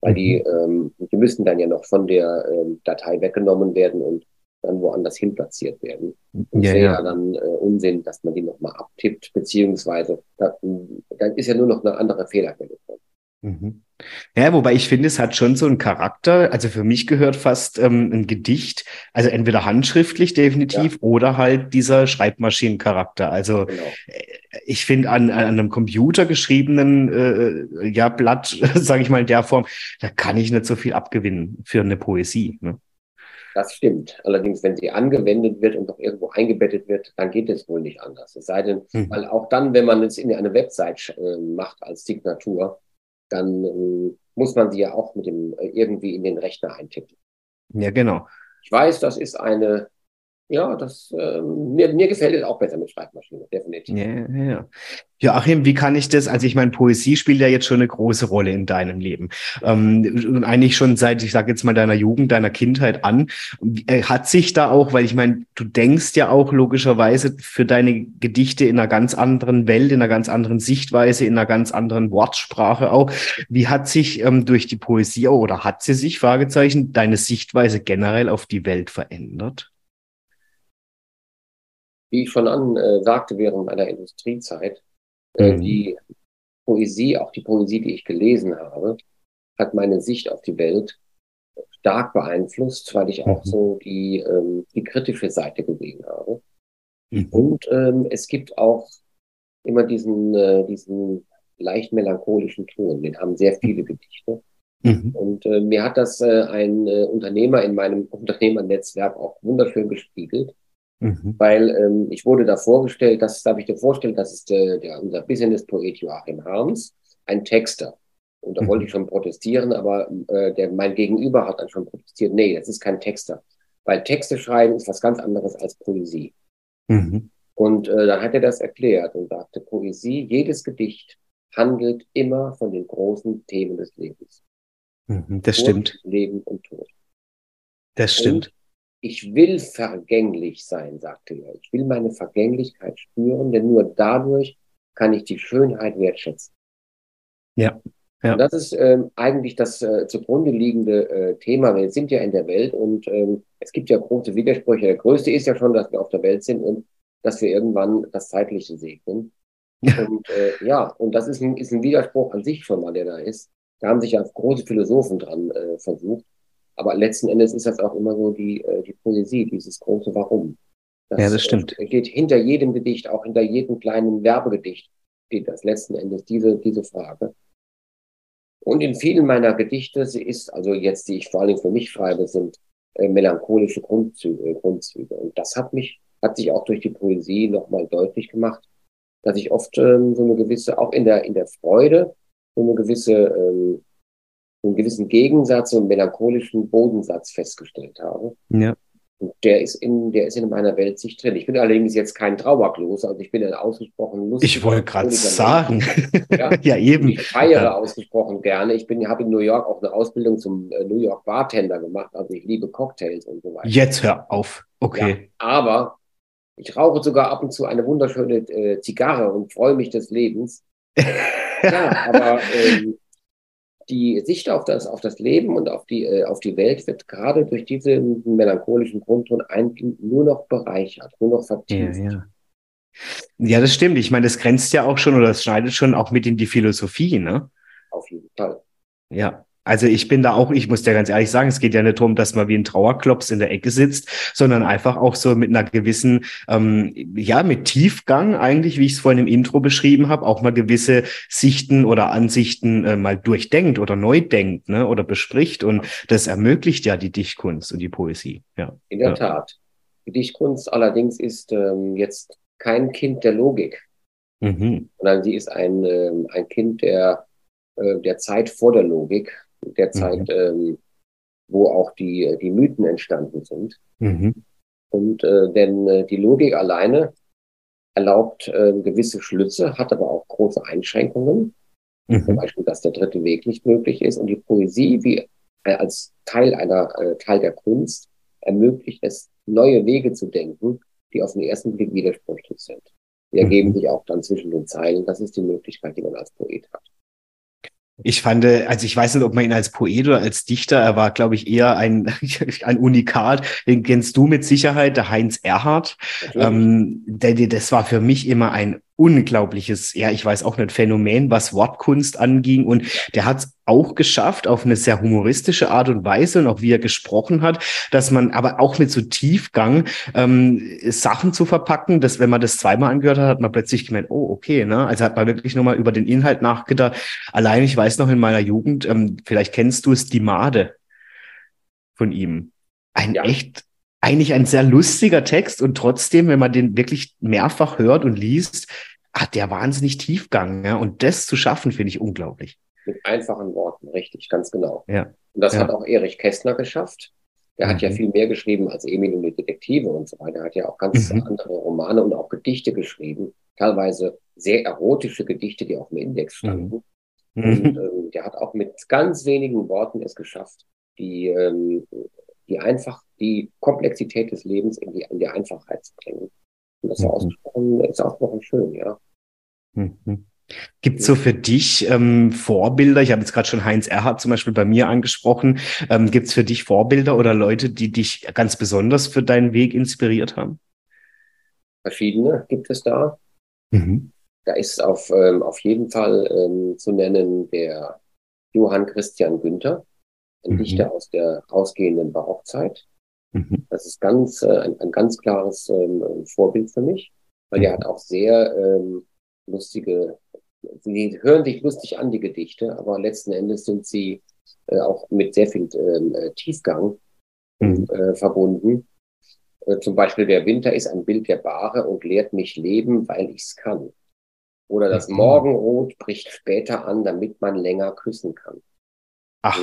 Weil mhm. die, ähm, die müssen dann ja noch von der ähm, Datei weggenommen werden und dann woanders hin platziert werden. Und ja, wäre ja. dann äh, Unsinn, dass man die nochmal abtippt, beziehungsweise da, dann ist ja nur noch eine andere Fehlerquelle drin. Mhm. Ja, wobei ich finde, es hat schon so einen Charakter. Also für mich gehört fast ähm, ein Gedicht, also entweder handschriftlich definitiv ja. oder halt dieser Schreibmaschinencharakter. Also genau. Äh, ich finde an, an einem Computer geschriebenen äh, ja, Blatt, sage ich mal in der Form, da kann ich nicht so viel abgewinnen für eine Poesie. Ne? Das stimmt. Allerdings, wenn sie angewendet wird und doch irgendwo eingebettet wird, dann geht es wohl nicht anders. Es sei denn, mhm. weil auch dann, wenn man es in eine Website äh, macht als Signatur, dann äh, muss man sie ja auch mit dem äh, irgendwie in den Rechner eintippen. Ja, genau. Ich weiß, das ist eine ja, das, äh, mir, mir gefällt es auch besser mit Schreibmaschine, definitiv. Ja, ja. Joachim, wie kann ich das? Also ich meine, Poesie spielt ja jetzt schon eine große Rolle in deinem Leben. Ähm, und eigentlich schon seit, ich sage jetzt mal, deiner Jugend, deiner Kindheit an. Äh, hat sich da auch, weil ich meine, du denkst ja auch logischerweise für deine Gedichte in einer ganz anderen Welt, in einer ganz anderen Sichtweise, in einer ganz anderen Wortsprache auch. Wie hat sich ähm, durch die Poesie oder hat sie sich, Fragezeichen, deine Sichtweise generell auf die Welt verändert? Wie ich schon an äh, sagte während meiner Industriezeit, äh, mhm. die Poesie, auch die Poesie, die ich gelesen habe, hat meine Sicht auf die Welt stark beeinflusst, weil ich auch mhm. so die, ähm, die kritische Seite gesehen habe. Mhm. Und ähm, es gibt auch immer diesen, äh, diesen leicht melancholischen Ton, den haben sehr viele Gedichte. Mhm. Und äh, mir hat das äh, ein äh, Unternehmer in meinem Unternehmernetzwerk auch wunderschön gespiegelt. Mhm. Weil ähm, ich wurde da vorgestellt, das darf ich dir vorstellen, das ist äh, der, unser Business-Poet Joachim Harms, ein Texter. Und da mhm. wollte ich schon protestieren, aber äh, der, mein Gegenüber hat dann schon protestiert, nee, das ist kein Texter. Weil Texte schreiben ist was ganz anderes als Poesie. Mhm. Und äh, dann hat er das erklärt und sagte, Poesie, jedes Gedicht handelt immer von den großen Themen des Lebens. Mhm, das Tod, stimmt. Leben und Tod. Das stimmt. Und ich will vergänglich sein, sagte er. Ich will meine Vergänglichkeit spüren, denn nur dadurch kann ich die Schönheit wertschätzen. Ja. ja. Und das ist ähm, eigentlich das äh, zugrunde liegende äh, Thema. Wir sind ja in der Welt und ähm, es gibt ja große Widersprüche. Der größte ist ja schon, dass wir auf der Welt sind und dass wir irgendwann das Zeitliche segnen. Und äh, ja, und das ist ein, ist ein Widerspruch an sich schon mal, der da ist. Da haben sich ja große Philosophen dran äh, versucht. Aber letzten Endes ist das auch immer so die, äh, die Poesie, dieses große Warum. Das, ja, das stimmt. Äh, geht hinter jedem Gedicht, auch hinter jedem kleinen Werbegedicht, steht das letzten Endes diese, diese Frage. Und in vielen meiner Gedichte, sie ist, also jetzt, die ich vor allem für mich schreibe, sind äh, melancholische Grundzüge, Grundzüge. Und das hat mich hat sich auch durch die Poesie nochmal deutlich gemacht, dass ich oft ähm, so eine gewisse, auch in der, in der Freude, so eine gewisse, ähm, einen gewissen Gegensatz, so einen melancholischen Bodensatz festgestellt habe. Ja. Und der ist in, der ist in meiner Welt sich drin. Ich bin allerdings jetzt kein Trauerklos, also ich bin ein ausgesprochen lustiger. Ich wollte gerade sagen. Ja? ja, eben. Ich feiere ja. ausgesprochen gerne. Ich bin, habe in New York auch eine Ausbildung zum äh, New York Bartender gemacht. Also ich liebe Cocktails und so weiter. Jetzt hör auf. Okay. Ja, aber ich rauche sogar ab und zu eine wunderschöne äh, Zigarre und freue mich des Lebens. ja, aber ähm, die Sicht auf das, auf das Leben und auf die, äh, auf die Welt wird gerade durch diesen melancholischen Grundton eigentlich nur noch bereichert, nur noch vertieft. Ja, ja. ja, das stimmt. Ich meine, das grenzt ja auch schon oder das schneidet schon auch mit in die Philosophie, ne? Auf jeden Fall. Ja. Also ich bin da auch, ich muss dir ganz ehrlich sagen, es geht ja nicht darum, dass man wie ein Trauerklops in der Ecke sitzt, sondern einfach auch so mit einer gewissen, ähm, ja, mit Tiefgang eigentlich, wie ich es vorhin im Intro beschrieben habe, auch mal gewisse Sichten oder Ansichten äh, mal durchdenkt oder neu denkt ne, oder bespricht. Und das ermöglicht ja die Dichtkunst und die Poesie. Ja. In der ja. Tat. Die Dichtkunst allerdings ist ähm, jetzt kein Kind der Logik, mhm. sondern sie ist ein, ähm, ein Kind der, äh, der Zeit vor der Logik der Zeit, mhm. ähm, wo auch die, die Mythen entstanden sind. Mhm. Und äh, denn äh, die Logik alleine erlaubt äh, gewisse Schlüsse, hat aber auch große Einschränkungen. Mhm. Zum Beispiel, dass der dritte Weg nicht möglich ist. Und die Poesie, wie äh, als Teil einer äh, Teil der Kunst, ermöglicht es, neue Wege zu denken, die auf den ersten Blick widersprüchlich sind. Die ergeben mhm. sich auch dann zwischen den Zeilen. Das ist die Möglichkeit, die man als Poet hat. Ich fand, also ich weiß nicht, ob man ihn als Poet oder als Dichter, er war, glaube ich, eher ein, ein Unikat. Den kennst du mit Sicherheit, der Heinz Erhardt. Ähm, der, das war für mich immer ein unglaubliches, ja, ich weiß auch nicht, Phänomen, was Wortkunst anging. Und der hat es auch geschafft, auf eine sehr humoristische Art und Weise und auch wie er gesprochen hat, dass man aber auch mit so Tiefgang ähm, Sachen zu verpacken, dass wenn man das zweimal angehört hat, hat man plötzlich gemeint, oh, okay, ne? Also hat man wirklich nochmal über den Inhalt nachgedacht. Allein, ich weiß noch in meiner Jugend, ähm, vielleicht kennst du es, die Made von ihm. Ein ja. echt eigentlich ein sehr lustiger Text und trotzdem, wenn man den wirklich mehrfach hört und liest, hat der wahnsinnig Tiefgang. Ja? Und das zu schaffen, finde ich unglaublich. Mit einfachen Worten, richtig, ganz genau. Ja. Und das ja. hat auch Erich Kästner geschafft. Der mhm. hat ja mhm. viel mehr geschrieben als Emil und die Detektive und so weiter. Er hat ja auch ganz mhm. andere Romane und auch Gedichte geschrieben. Teilweise sehr erotische Gedichte, die auf dem Index standen. Mhm. Und ähm, der hat auch mit ganz wenigen Worten es geschafft, die ähm, die einfach die Komplexität des Lebens in die, in die Einfachheit zu bringen. Und das ist, mhm. ist ausgesprochen schön, ja. Mhm. Gibt es so für dich ähm, Vorbilder? Ich habe jetzt gerade schon Heinz Erhardt zum Beispiel bei mir angesprochen. Ähm, Gibt es für dich Vorbilder oder Leute, die dich ganz besonders für deinen Weg inspiriert haben? Verschiedene gibt es da. Mhm. Da ist auf, ähm, auf jeden Fall ähm, zu nennen der Johann Christian Günther ein mhm. Dichter aus der ausgehenden Barockzeit. Mhm. Das ist ganz, äh, ein, ein ganz klares ähm, Vorbild für mich, weil mhm. er hat auch sehr ähm, lustige, sie hören sich lustig an, die Gedichte, aber letzten Endes sind sie äh, auch mit sehr viel ähm, äh, Tiefgang mhm. äh, verbunden. Äh, zum Beispiel der Winter ist ein Bild der Bahre und lehrt mich leben, weil ich's kann. Oder das mhm. Morgenrot bricht später an, damit man länger küssen kann. Ach.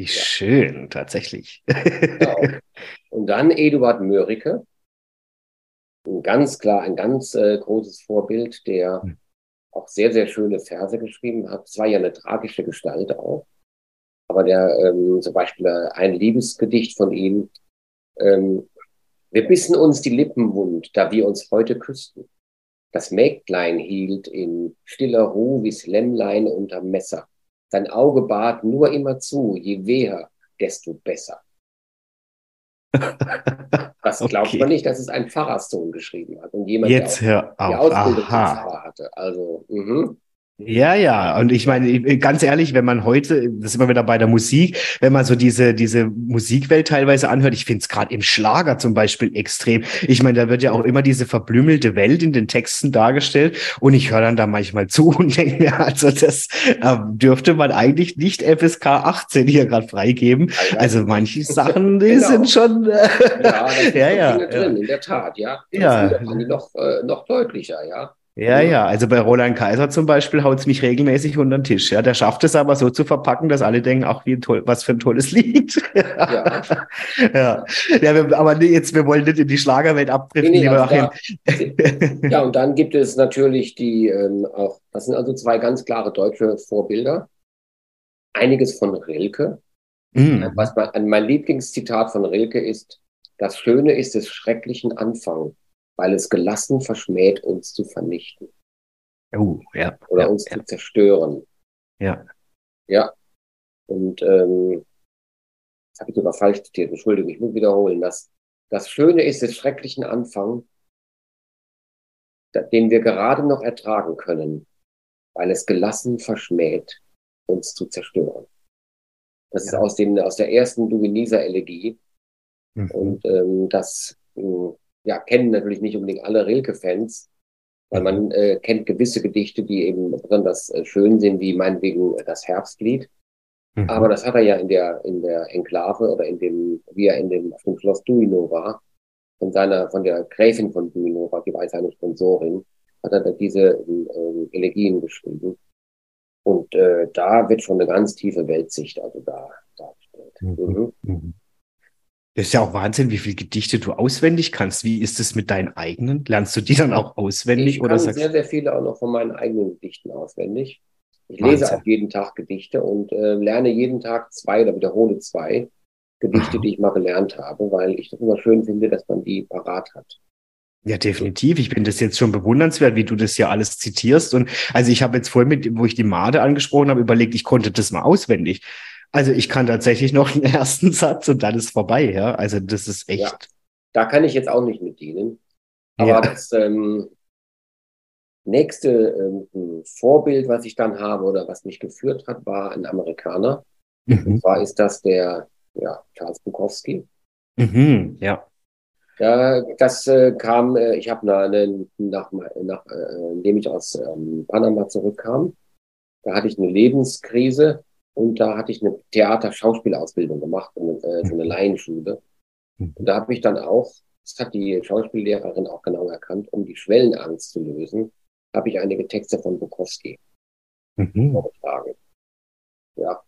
Wie ja. schön, tatsächlich. Genau. Und dann Eduard Mörike. ein ganz klar, ein ganz äh, großes Vorbild, der hm. auch sehr, sehr schöne Verse geschrieben hat. Es war ja eine tragische Gestalt auch. Aber der, ähm, zum Beispiel äh, ein Liebesgedicht von ihm, ähm, wir bissen uns die Lippen wund, da wir uns heute küssten. Das Mägdlein hielt in stiller Ruh wie's Lämmlein unterm Messer. Sein Auge bat nur immer zu, je weher, desto besser. Das glaubt okay. man nicht, dass es ein Pfarrerssohn geschrieben hat und jemand, Jetzt der auch die Ausbildung zum Pfarrer hatte. Also, mh. Ja, ja. Und ich meine, ganz ehrlich, wenn man heute, das ist immer wieder bei der Musik, wenn man so diese, diese Musikwelt teilweise anhört, ich finde es gerade im Schlager zum Beispiel extrem. Ich meine, da wird ja auch immer diese verblümelte Welt in den Texten dargestellt. Und ich höre dann da manchmal zu und denke mir, also das äh, dürfte man eigentlich nicht FSK 18 hier gerade freigeben. Also manche Sachen, die genau. sind schon. Äh, ja, ja, ja, drin, in der Tat, ja. Das ja. Noch, äh, noch deutlicher, ja. Ja, ja, also bei Roland Kaiser zum Beispiel haut es mich regelmäßig unter den Tisch. Ja, der schafft es aber so zu verpacken, dass alle denken, ach, wie toll, was für ein tolles Lied. Ja. ja. ja. aber jetzt, wir wollen nicht in die Schlagerwelt abdriften, nee, nee, lieber also da, Ja, und dann gibt es natürlich die ähm, auch, das sind also zwei ganz klare deutsche Vorbilder. Einiges von Rilke. Mhm. Was mein, mein Lieblingszitat von Rilke ist, das Schöne ist des schrecklichen Anfang weil es gelassen verschmäht, uns zu vernichten. Oh, ja. Oder ja, uns ja. zu zerstören. Ja. Ja. Und ähm, das habe ich sogar falsch zitiert, Entschuldigung, ich muss wiederholen. Das, das Schöne ist des schrecklichen Anfang, den wir gerade noch ertragen können, weil es gelassen verschmäht, uns zu zerstören. Das ja. ist aus, den, aus der ersten Duineser Elegie. Mhm. Und ähm, das mh, ja, kennen natürlich nicht unbedingt alle Rilke-Fans, weil man äh, kennt gewisse Gedichte, die eben besonders äh, schön sind, wie meinetwegen das Herbstlied. Mhm. Aber das hat er ja in der, in der Enklave oder in dem, wie er in dem, auf dem Schloss Duino war, von seiner, von der Gräfin von Duino war, die war seine Sponsorin, hat er da diese äh, Elegien geschrieben. Und äh, da wird schon eine ganz tiefe Weltsicht also da dargestellt. Mhm. Mhm. Das ist ja auch Wahnsinn, wie viele Gedichte du auswendig kannst. Wie ist es mit deinen eigenen? Lernst du die dann auch auswendig? Ich oder kann sehr, sehr viele auch noch von meinen eigenen Gedichten auswendig. Ich Wahnsinn. lese auch jeden Tag Gedichte und äh, lerne jeden Tag zwei oder wiederhole zwei Gedichte, Aha. die ich mal gelernt habe, weil ich das immer schön finde, dass man die parat hat. Ja, definitiv. Ich bin das jetzt schon bewundernswert, wie du das ja alles zitierst. Und also ich habe jetzt vorhin mit, wo ich die Made angesprochen habe, überlegt, ich konnte das mal auswendig. Also ich kann tatsächlich noch den ersten Satz und dann ist vorbei, ja. Also das ist echt. Ja, da kann ich jetzt auch nicht mit dienen. Aber ja. das ähm, nächste ähm, Vorbild, was ich dann habe oder was mich geführt hat, war ein Amerikaner. Mhm. Und zwar ist das der ja, Charles Bukowski. Mhm, ja. Ja, das äh, kam, äh, ich habe nach, nach, nach äh, indem ich aus ähm, Panama zurückkam, da hatte ich eine Lebenskrise und da hatte ich eine Theater-Schauspielausbildung gemacht, eine, äh, so eine mhm. Laienschule. Mhm. Und da habe ich dann auch, das hat die Schauspiellehrerin auch genau erkannt, um die Schwellenangst zu lösen, habe ich einige Texte von Bukowski mhm. vorgetragen. Ja,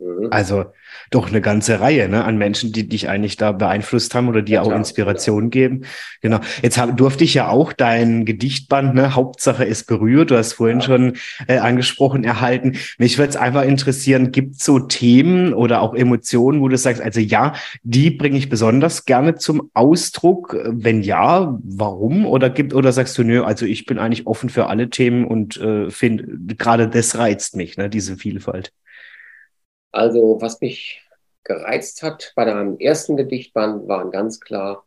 Mhm. Also doch eine ganze Reihe ne, an Menschen, die dich eigentlich da beeinflusst haben oder die ja, auch Inspiration ja. geben. Genau. Jetzt hab, durfte ich ja auch dein Gedichtband, ne, Hauptsache ist berührt, du hast vorhin ja. schon äh, angesprochen, erhalten. Mich würde es einfach interessieren, gibt es so Themen oder auch Emotionen, wo du sagst, also ja, die bringe ich besonders gerne zum Ausdruck. Wenn ja, warum? Oder gibt oder sagst du, nö, also ich bin eigentlich offen für alle Themen und äh, finde, gerade das reizt mich, ne, diese Vielfalt. Also, was mich gereizt hat bei deinem ersten Gedichtband, waren ganz klar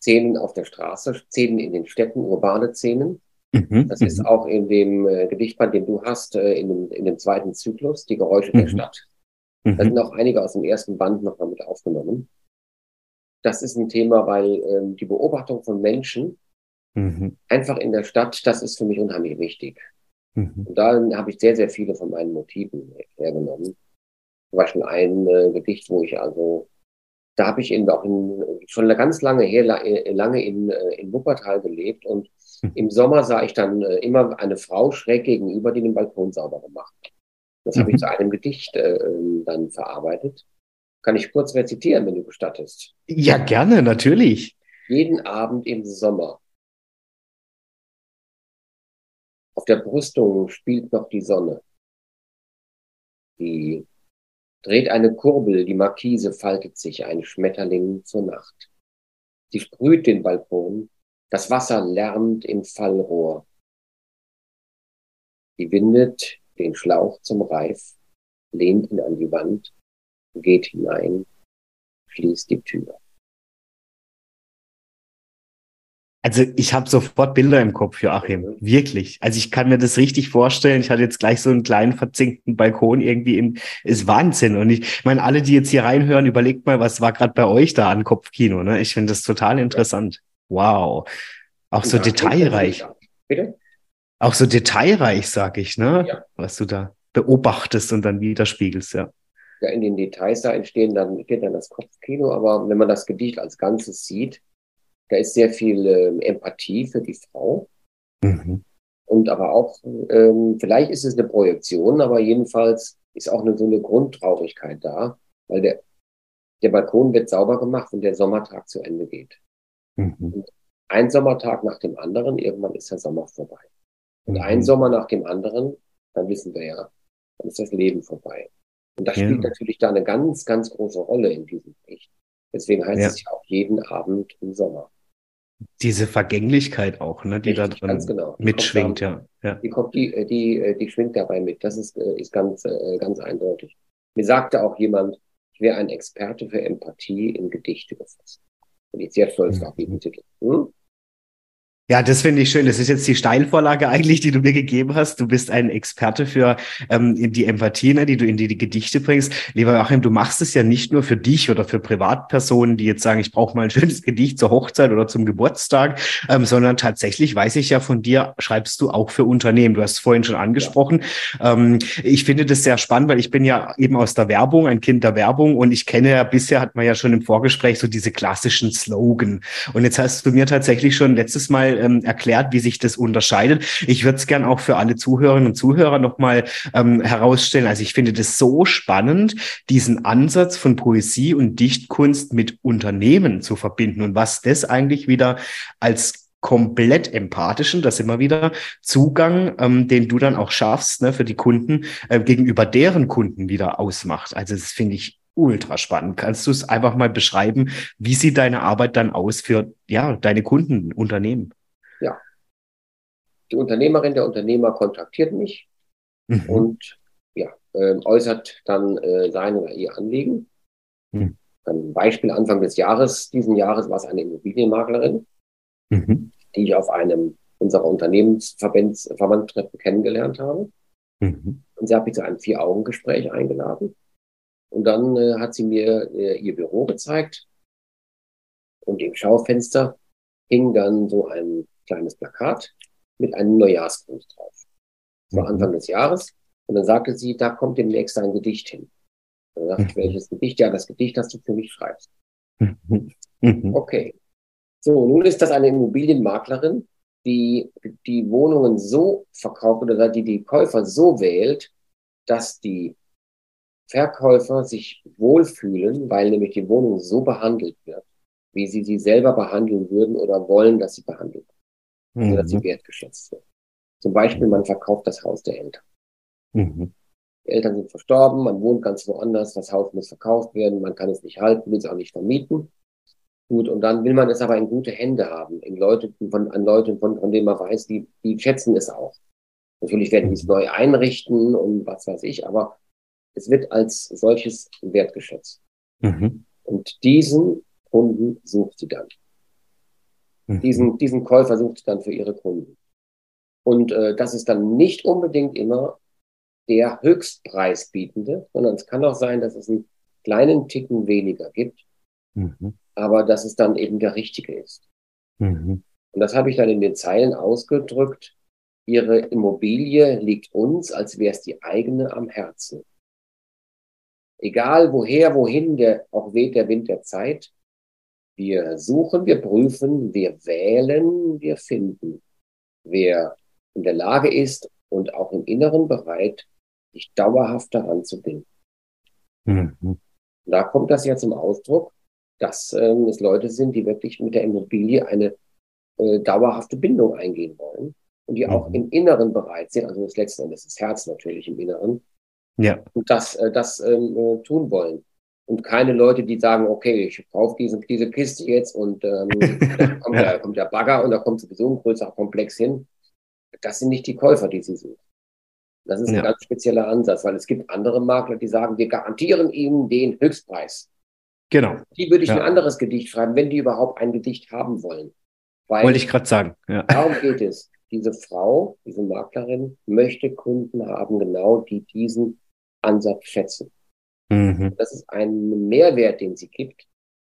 Szenen auf der Straße, Szenen in den Städten, urbane Szenen. Mhm, das ist mhm. auch in dem äh, Gedichtband, den du hast, äh, in, dem, in dem zweiten Zyklus, Die Geräusche mhm. der Stadt. Da mhm. sind auch einige aus dem ersten Band noch mal mit aufgenommen. Das ist ein Thema, weil ähm, die Beobachtung von Menschen mhm. einfach in der Stadt, das ist für mich unheimlich wichtig. Mhm. Und da habe ich sehr, sehr viele von meinen Motiven hergenommen zum Beispiel ein äh, Gedicht, wo ich also, da habe ich in, auch in, schon ganz lange her, äh, lange in, äh, in Wuppertal gelebt und hm. im Sommer sah ich dann äh, immer eine Frau schräg gegenüber, die den Balkon sauber gemacht hat. Das habe ich mhm. zu einem Gedicht äh, ähm, dann verarbeitet. Kann ich kurz rezitieren, wenn du gestattest? Ja, gerne, natürlich. jeden Abend im Sommer. Auf der Brüstung spielt noch die Sonne. Die dreht eine Kurbel, die Markise faltet sich, ein Schmetterling zur Nacht. Sie sprüht den Balkon, das Wasser lärmt im Fallrohr. Sie windet den Schlauch zum Reif, lehnt ihn an die Wand, geht hinein, schließt die Tür. Also ich habe sofort Bilder im Kopf, Joachim. Mhm. Wirklich. Also ich kann mir das richtig vorstellen. Ich hatte jetzt gleich so einen kleinen verzinkten Balkon irgendwie im, ist Wahnsinn. Und ich meine, alle, die jetzt hier reinhören, überlegt mal, was war gerade bei euch da an Kopfkino. Ne? Ich finde das total interessant. Wow. Auch so ja, detailreich. Bitte? Auch so detailreich, sag ich, ne? Ja. Was du da beobachtest und dann widerspiegelst, ja. Ja, in den Details da entstehen dann, entsteht dann das Kopfkino, aber wenn man das Gedicht als Ganzes sieht, da ist sehr viel ähm, Empathie für die Frau. Mhm. Und aber auch, ähm, vielleicht ist es eine Projektion, aber jedenfalls ist auch eine, so eine Grundtraurigkeit da, weil der, der Balkon wird sauber gemacht, wenn der Sommertag zu Ende geht. Mhm. ein Sommertag nach dem anderen, irgendwann ist der Sommer vorbei. Und mhm. ein Sommer nach dem anderen, dann wissen wir ja, dann ist das Leben vorbei. Und das ja. spielt natürlich da eine ganz, ganz große Rolle in diesem Bericht. Deswegen heißt ja. es ja auch jeden Abend im Sommer diese Vergänglichkeit auch, ne, die Richtig, da drin genau. mitschwingt, ja. ja. Die kommt, die, äh, die, äh, die schwingt dabei mit. Das ist, äh, ist ganz, ganz eindeutig. Mir sagte auch jemand, ich wäre ein Experte für Empathie in Gedichte gefasst. Und ich sehr stolz mhm. auf diesen Titel. Hm? Ja, das finde ich schön. Das ist jetzt die Steilvorlage eigentlich, die du mir gegeben hast. Du bist ein Experte für ähm, die Empathie, ne, die du in die, die Gedichte bringst. Lieber Joachim, du machst es ja nicht nur für dich oder für Privatpersonen, die jetzt sagen, ich brauche mal ein schönes Gedicht zur Hochzeit oder zum Geburtstag, ähm, sondern tatsächlich weiß ich ja von dir, schreibst du auch für Unternehmen. Du hast es vorhin schon angesprochen. Ja. Ähm, ich finde das sehr spannend, weil ich bin ja eben aus der Werbung, ein Kind der Werbung und ich kenne ja bisher, hat man ja schon im Vorgespräch so diese klassischen Slogan. Und jetzt hast du mir tatsächlich schon letztes Mal ähm, erklärt, wie sich das unterscheidet. Ich würde es gern auch für alle Zuhörerinnen und Zuhörer nochmal ähm, herausstellen. Also ich finde das so spannend, diesen Ansatz von Poesie und Dichtkunst mit Unternehmen zu verbinden und was das eigentlich wieder als komplett empathischen, das immer wieder Zugang, ähm, den du dann auch schaffst, ne, für die Kunden äh, gegenüber deren Kunden wieder ausmacht. Also das finde ich ultra spannend. Kannst du es einfach mal beschreiben, wie sieht deine Arbeit dann aus für ja deine Kunden, Unternehmen? Ja, die Unternehmerin, der Unternehmer kontaktiert mich mhm. und ja, äh, äußert dann äh, sein oder ihr Anliegen. Mhm. Ein Beispiel Anfang des Jahres, diesen Jahres war es eine Immobilienmaklerin, mhm. die ich auf einem unserer Unternehmensverbandtreffen kennengelernt habe. Mhm. Und sie hat mich zu einem Vier-Augen-Gespräch eingeladen. Und dann äh, hat sie mir äh, ihr Büro gezeigt. Und im Schaufenster hing dann so ein kleines Plakat mit einem Neujahrsgruß drauf. Das war mhm. Anfang des Jahres. Und dann sagte sie, da kommt demnächst ein Gedicht hin. dann dachte ich, mhm. welches Gedicht? Ja, das Gedicht, das du für mich schreibst. Mhm. Okay. So, nun ist das eine Immobilienmaklerin, die die Wohnungen so verkauft oder die die Käufer so wählt, dass die Verkäufer sich wohlfühlen, weil nämlich die Wohnung so behandelt wird, wie sie sie selber behandeln würden oder wollen, dass sie behandelt wird mhm. dass sie wertgeschätzt wird. Zum Beispiel, man verkauft das Haus der Eltern. Mhm. Die Eltern sind verstorben, man wohnt ganz woanders, das Haus muss verkauft werden, man kann es nicht halten, will es auch nicht vermieten. Gut, und dann will man es aber in gute Hände haben, in Leute, von, an Leute, von, von denen man weiß, die, die schätzen es auch. Natürlich werden die es mhm. neu einrichten und was weiß ich, aber es wird als solches wertgeschätzt. Mhm. Und diesen Kunden sucht sie dann. Mhm. Diesen, diesen Käufer sucht sie dann für ihre Kunden. Und äh, das ist dann nicht unbedingt immer der Höchstpreisbietende, sondern es kann auch sein, dass es einen kleinen Ticken weniger gibt, mhm. aber dass es dann eben der richtige ist. Mhm. Und das habe ich dann in den Zeilen ausgedrückt. Ihre Immobilie liegt uns, als wäre es die eigene am Herzen. Egal woher, wohin der auch weht der Wind der Zeit, wir suchen, wir prüfen, wir wählen, wir finden. Wer in der Lage ist und auch im Inneren bereit, sich dauerhaft daran zu binden. Mhm. Da kommt das ja zum Ausdruck. dass ähm, es Leute sind, die wirklich mit der Immobilie eine äh, dauerhafte Bindung eingehen wollen und die mhm. auch im Inneren bereit sind, also das letzten Endes das Herz natürlich im Inneren, ja. und das, äh, das ähm, äh, tun wollen. Und keine Leute, die sagen, okay, ich kaufe diese, diese Kiste jetzt und ähm, da kommt, der, kommt der Bagger und da kommt sowieso ein größerer Komplex hin. Das sind nicht die Käufer, die sie suchen. Das ist ja. ein ganz spezieller Ansatz, weil es gibt andere Makler, die sagen, wir garantieren ihnen den Höchstpreis. Genau. Die würde ich ja. ein anderes Gedicht schreiben, wenn die überhaupt ein Gedicht haben wollen. Weil Wollte ich gerade sagen. Ja. Darum geht es. Diese Frau, diese Maklerin möchte Kunden haben, genau die diesen Ansatz schätzen. Mhm. Das ist ein Mehrwert, den sie gibt.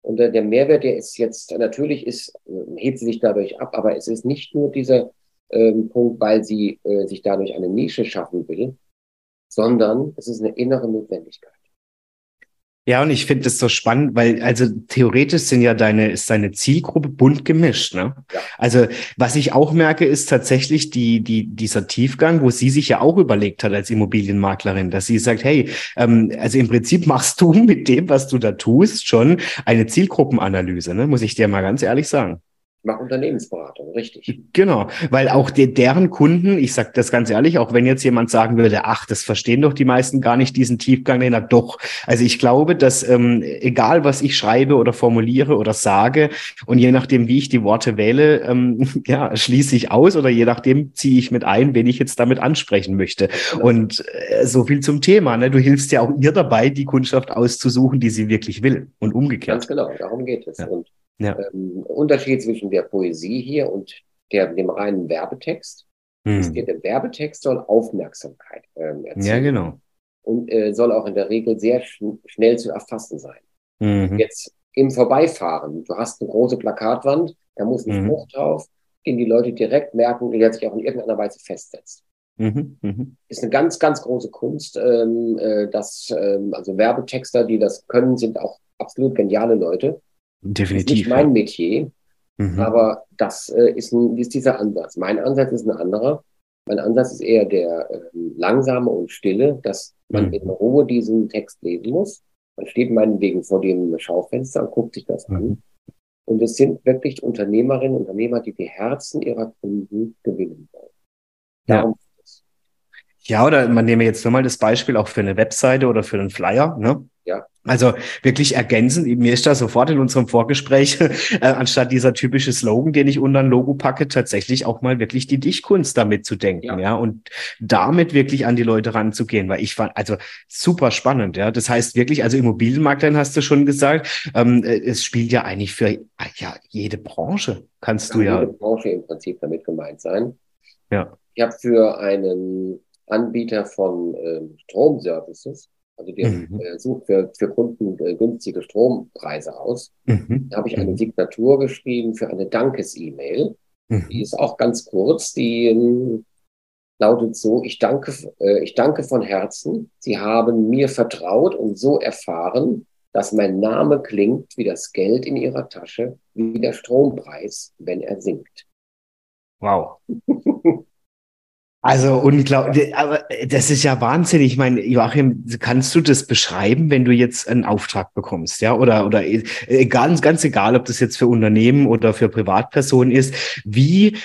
Und der Mehrwert, der ist jetzt, natürlich ist, hebt sie sich dadurch ab, aber es ist nicht nur dieser ähm, Punkt, weil sie äh, sich dadurch eine Nische schaffen will, sondern es ist eine innere Notwendigkeit. Ja, und ich finde das so spannend, weil also theoretisch sind ja deine ist deine Zielgruppe bunt gemischt. Ne? Ja. Also was ich auch merke, ist tatsächlich die die dieser Tiefgang, wo sie sich ja auch überlegt hat als Immobilienmaklerin, dass sie sagt, hey, ähm, also im Prinzip machst du mit dem, was du da tust, schon eine Zielgruppenanalyse. Ne? Muss ich dir mal ganz ehrlich sagen. Ich mache Unternehmensberatung, richtig. Genau, weil auch die, deren Kunden, ich sage das ganz ehrlich, auch wenn jetzt jemand sagen würde, ach, das verstehen doch die meisten gar nicht, diesen Tiefgang, den hat doch. Also ich glaube, dass ähm, egal, was ich schreibe oder formuliere oder sage und je nachdem, wie ich die Worte wähle, ähm, ja, schließe ich aus oder je nachdem ziehe ich mit ein, wen ich jetzt damit ansprechen möchte. Genau. Und äh, so viel zum Thema. Ne? Du hilfst ja auch ihr dabei, die Kundschaft auszusuchen, die sie wirklich will und umgekehrt. Ganz genau, darum geht es. Ja. Und ja. Ähm, Unterschied zwischen der Poesie hier und der, dem reinen Werbetext hm. ist, der Werbetext soll Aufmerksamkeit ähm, erzielen. Ja, genau. Und äh, soll auch in der Regel sehr schn schnell zu erfassen sein. Mhm. Jetzt im Vorbeifahren, du hast eine große Plakatwand, da muss ein mhm. Spruch drauf, den die Leute direkt merken, der sich auch in irgendeiner Weise festsetzt. Mhm, mh. Ist eine ganz, ganz große Kunst. Ähm, äh, dass, ähm, also Werbetexter, die das können, sind auch absolut geniale Leute. Definitiv. Das ist nicht mein Metier, mhm. aber das äh, ist, ein, ist dieser Ansatz. Mein Ansatz ist ein anderer. Mein Ansatz ist eher der äh, langsame und stille, dass man mhm. in Ruhe diesen Text lesen muss. Man steht meinetwegen vor dem Schaufenster und guckt sich das mhm. an. Und es sind wirklich Unternehmerinnen und Unternehmer, die die Herzen ihrer Kunden gewinnen wollen. Darum ja. Ja, oder man nehme jetzt nur mal das Beispiel auch für eine Webseite oder für einen Flyer. Ne? Ja. Also wirklich ergänzend, mir ist da sofort in unserem Vorgespräch, äh, anstatt dieser typische Slogan, den ich unter ein Logo packe, tatsächlich auch mal wirklich die Dichtkunst damit zu denken, ja. ja, und damit wirklich an die Leute ranzugehen, weil ich fand, also super spannend, ja. Das heißt wirklich, also Immobilienmaklerin hast du schon gesagt, ähm, äh, es spielt ja eigentlich für ja, jede Branche, kannst Kann du ja. Jede Branche im Prinzip damit gemeint sein. Ja. Ich habe für einen Anbieter von ähm, Stromservices also der mhm. äh, sucht für, für Kunden äh, günstige Strompreise aus. Mhm. Da habe ich eine mhm. Signatur geschrieben für eine Dankes-E-Mail. Mhm. Die ist auch ganz kurz. Die äh, lautet so, ich danke, äh, ich danke von Herzen. Sie haben mir vertraut und so erfahren, dass mein Name klingt wie das Geld in Ihrer Tasche, wie der Strompreis, wenn er sinkt. Wow. Also unglaublich, aber das ist ja Wahnsinn. Ich meine, Joachim, kannst du das beschreiben, wenn du jetzt einen Auftrag bekommst, ja? Oder oder egal, ganz egal, ob das jetzt für Unternehmen oder für Privatpersonen ist. Wie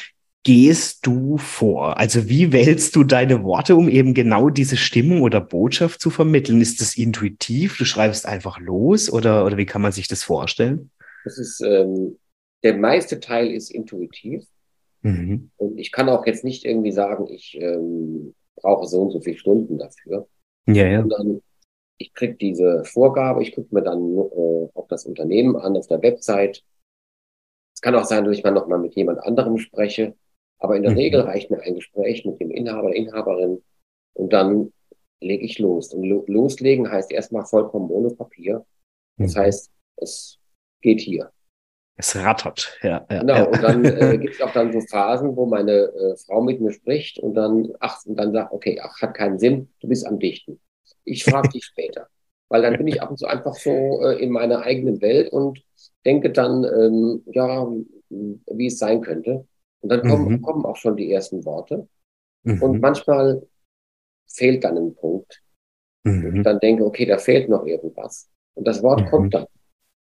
gehst du vor? Also wie wählst du deine Worte, um eben genau diese Stimmung oder Botschaft zu vermitteln? Ist das intuitiv? Du schreibst einfach los oder oder wie kann man sich das vorstellen? Das ist ähm, der meiste Teil ist intuitiv. Mhm. Und ich kann auch jetzt nicht irgendwie sagen, ich ähm, brauche so und so viele Stunden dafür. Ja, ja. Sondern ich kriege diese Vorgabe, ich gucke mir dann äh, auch das Unternehmen an auf der Website. Es kann auch sein, dass ich mal nochmal mit jemand anderem spreche. Aber in der mhm. Regel reicht mir ein Gespräch mit dem Inhaber, der Inhaberin und dann lege ich los. Und lo loslegen heißt erstmal vollkommen ohne Papier. Das mhm. heißt, es geht hier. Es rattert, ja. ja genau, und dann äh, gibt es auch dann so Phasen, wo meine äh, Frau mit mir spricht und dann, ach, und dann sagt, okay, ach, hat keinen Sinn, du bist am Dichten. Ich frage dich später. Weil dann bin ich ab und zu einfach so äh, in meiner eigenen Welt und denke dann, ähm, ja, wie es sein könnte. Und dann kommen, mhm. kommen auch schon die ersten Worte. Mhm. Und manchmal fehlt dann ein Punkt. Mhm. Und dann denke, okay, da fehlt noch irgendwas. Und das Wort kommt mhm. dann.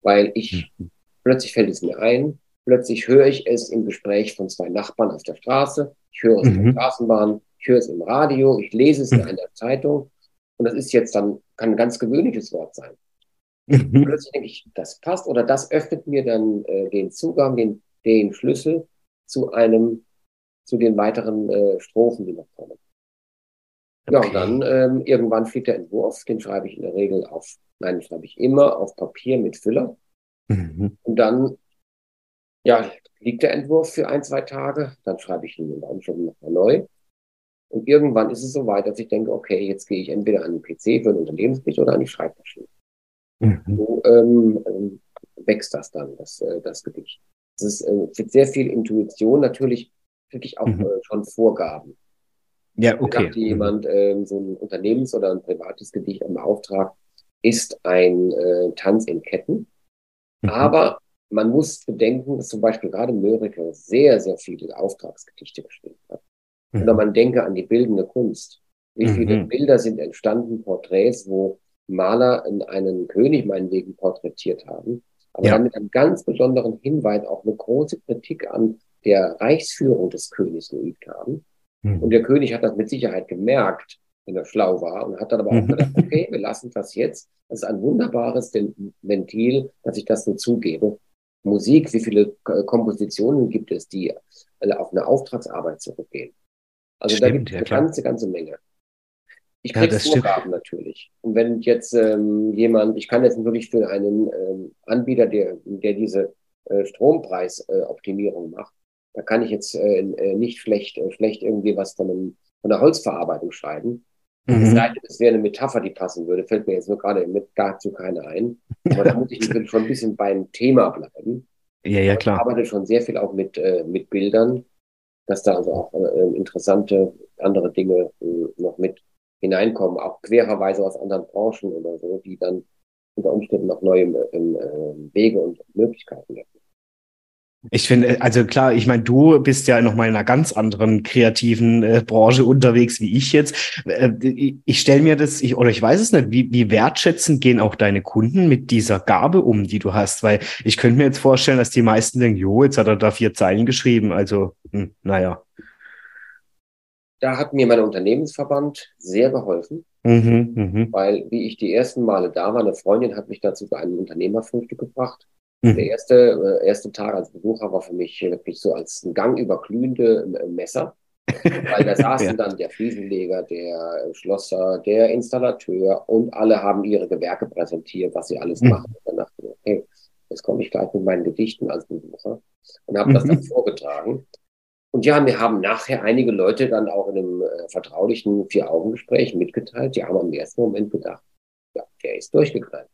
weil ich mhm. Plötzlich fällt es mir ein, plötzlich höre ich es im Gespräch von zwei Nachbarn auf der Straße, ich höre es mhm. in der Straßenbahn, ich höre es im Radio, ich lese es in mhm. einer Zeitung und das ist jetzt dann, kann ein ganz gewöhnliches Wort sein. Mhm. Plötzlich denke ich, das passt oder das öffnet mir dann äh, den Zugang, den, den Schlüssel zu einem, zu den weiteren äh, Strophen, die noch kommen. Okay. Ja, und dann ähm, irgendwann fliegt der Entwurf, den schreibe ich in der Regel auf, nein, den schreibe ich immer auf Papier mit Füller. Mhm. Und dann, ja, liegt der Entwurf für ein, zwei Tage, dann schreibe ich ihn in Umständen nochmal neu. Und irgendwann ist es so weit, dass ich denke, okay, jetzt gehe ich entweder an den PC für ein Unternehmensbericht oder an die Schreibmaschine. Mhm. So ähm, ähm, wächst das dann, das, äh, das Gedicht. Es ist äh, mit sehr viel Intuition, natürlich wirklich auch mhm. äh, schon Vorgaben. Ja, okay. Sagt jemand, äh, so ein Unternehmens- oder ein privates Gedicht im Auftrag ist ein äh, Tanz in Ketten. Mhm. Aber man muss bedenken, dass zum Beispiel gerade Mörike sehr, sehr viele Auftragsgedichte geschrieben hat. Mhm. Oder man denke an die bildende Kunst. Wie viele mhm. Bilder sind entstanden, Porträts, wo Maler einen König meinetwegen porträtiert haben, aber ja. dann mit einem ganz besonderen Hinweis auch eine große Kritik an der Reichsführung des Königs geübt haben. Mhm. Und der König hat das mit Sicherheit gemerkt, wenn er schlau war, und hat dann aber auch mhm. gedacht, okay, wir lassen das jetzt. Das ist ein wunderbares Ventil, dass ich das so zugebe. Musik, wie viele Kompositionen gibt es, die auf eine Auftragsarbeit zurückgehen? Also Stimmt, da gibt es eine ja, ganze, ganze Menge. Ich kriege ja, Vorgaben stimmt. natürlich. Und wenn jetzt ähm, jemand, ich kann jetzt natürlich für einen ähm, Anbieter, der, der diese äh, Strompreisoptimierung äh, macht, da kann ich jetzt äh, äh, nicht schlecht, äh, schlecht irgendwie was von, einem, von der Holzverarbeitung schreiben. Mhm. Es wäre eine Metapher, die passen würde, fällt mir jetzt nur gerade mit dazu keine ein. Aber da muss ich schon ein bisschen beim Thema bleiben. Ja, ja, klar. Ich arbeite schon sehr viel auch mit, äh, mit Bildern, dass da also auch äh, interessante andere Dinge äh, noch mit hineinkommen, auch quererweise aus anderen Branchen oder so, die dann unter Umständen noch neue äh, Wege und Möglichkeiten hätten. Ich finde, also klar, ich meine, du bist ja noch mal in einer ganz anderen kreativen äh, Branche unterwegs wie ich jetzt. Äh, ich stelle mir das, ich, oder ich weiß es nicht, wie, wie wertschätzend gehen auch deine Kunden mit dieser Gabe um, die du hast? Weil ich könnte mir jetzt vorstellen, dass die meisten denken, jo, jetzt hat er da vier Zeilen geschrieben. Also, hm, naja. Da hat mir mein Unternehmensverband sehr geholfen, mhm, mh. weil wie ich die ersten Male da war, eine Freundin hat mich dazu zu einem Unternehmerfrühstück gebracht. Mhm. Der erste, äh, erste Tag als Besucher war für mich wirklich so als ein Gang über glühende äh, Messer. Weil da saßen ja. dann der Fliesenleger, der Schlosser, der Installateur und alle haben ihre Gewerke präsentiert, was sie alles mhm. machen. Und dann dachte ich, okay, jetzt komme ich gleich mit meinen Gedichten als Besucher und habe mhm. das dann vorgetragen. Und ja, wir haben nachher einige Leute dann auch in einem äh, vertraulichen Vier-Augen-Gespräch mitgeteilt, die haben am ersten Moment gedacht, ja, der ist durchgeknallt.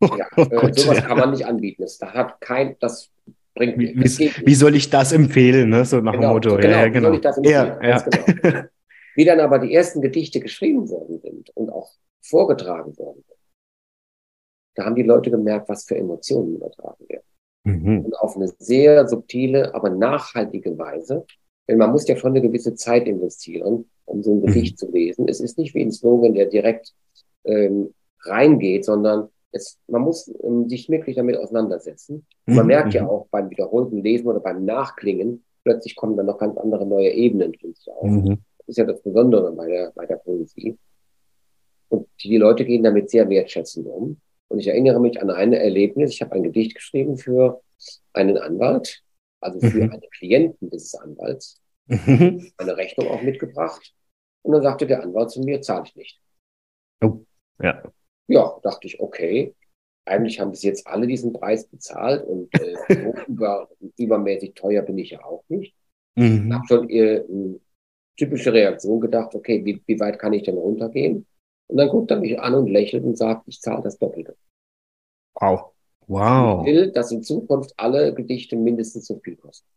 Ja, oh äh, Gott, sowas ja. kann man nicht anbieten. Das hat kein, das bringt wie, wie, soll ich das empfehlen, ne? So nach genau, dem Motto. Genau, ja, genau. Wie soll ich das empfehlen? Ja. Genau. Wie dann aber die ersten Gedichte geschrieben worden sind und auch vorgetragen worden sind, da haben die Leute gemerkt, was für Emotionen übertragen werden. Mhm. Und auf eine sehr subtile, aber nachhaltige Weise. Denn man muss ja schon eine gewisse Zeit investieren, um so ein Gedicht mhm. zu lesen. Es ist nicht wie ein Slogan, der direkt ähm, reingeht, sondern es, man muss ähm, sich wirklich damit auseinandersetzen. Mhm. Man merkt ja mhm. auch beim wiederholten Lesen oder beim Nachklingen, plötzlich kommen dann noch ganz andere neue Ebenen für uns auf. Mhm. Das ist ja das Besondere bei der, bei der Poesie. Und die Leute gehen damit sehr wertschätzend um. Und ich erinnere mich an ein Erlebnis. Ich habe ein Gedicht geschrieben für einen Anwalt, also für mhm. einen Klienten dieses Anwalts. Mhm. Eine Rechnung auch mitgebracht. Und dann sagte der Anwalt zu mir, zahle ich nicht. Oh, ja. Ja, dachte ich, okay. Eigentlich haben bis jetzt alle diesen Preis bezahlt und äh, über, übermäßig teuer bin ich ja auch nicht. Mhm. Habe schon äh, typische Reaktion gedacht, okay, wie, wie weit kann ich denn runtergehen? Und dann guckt er mich an und lächelt und sagt, ich zahle das Doppelte. Wow. Wow. Ich will, dass in Zukunft alle Gedichte mindestens so viel kosten.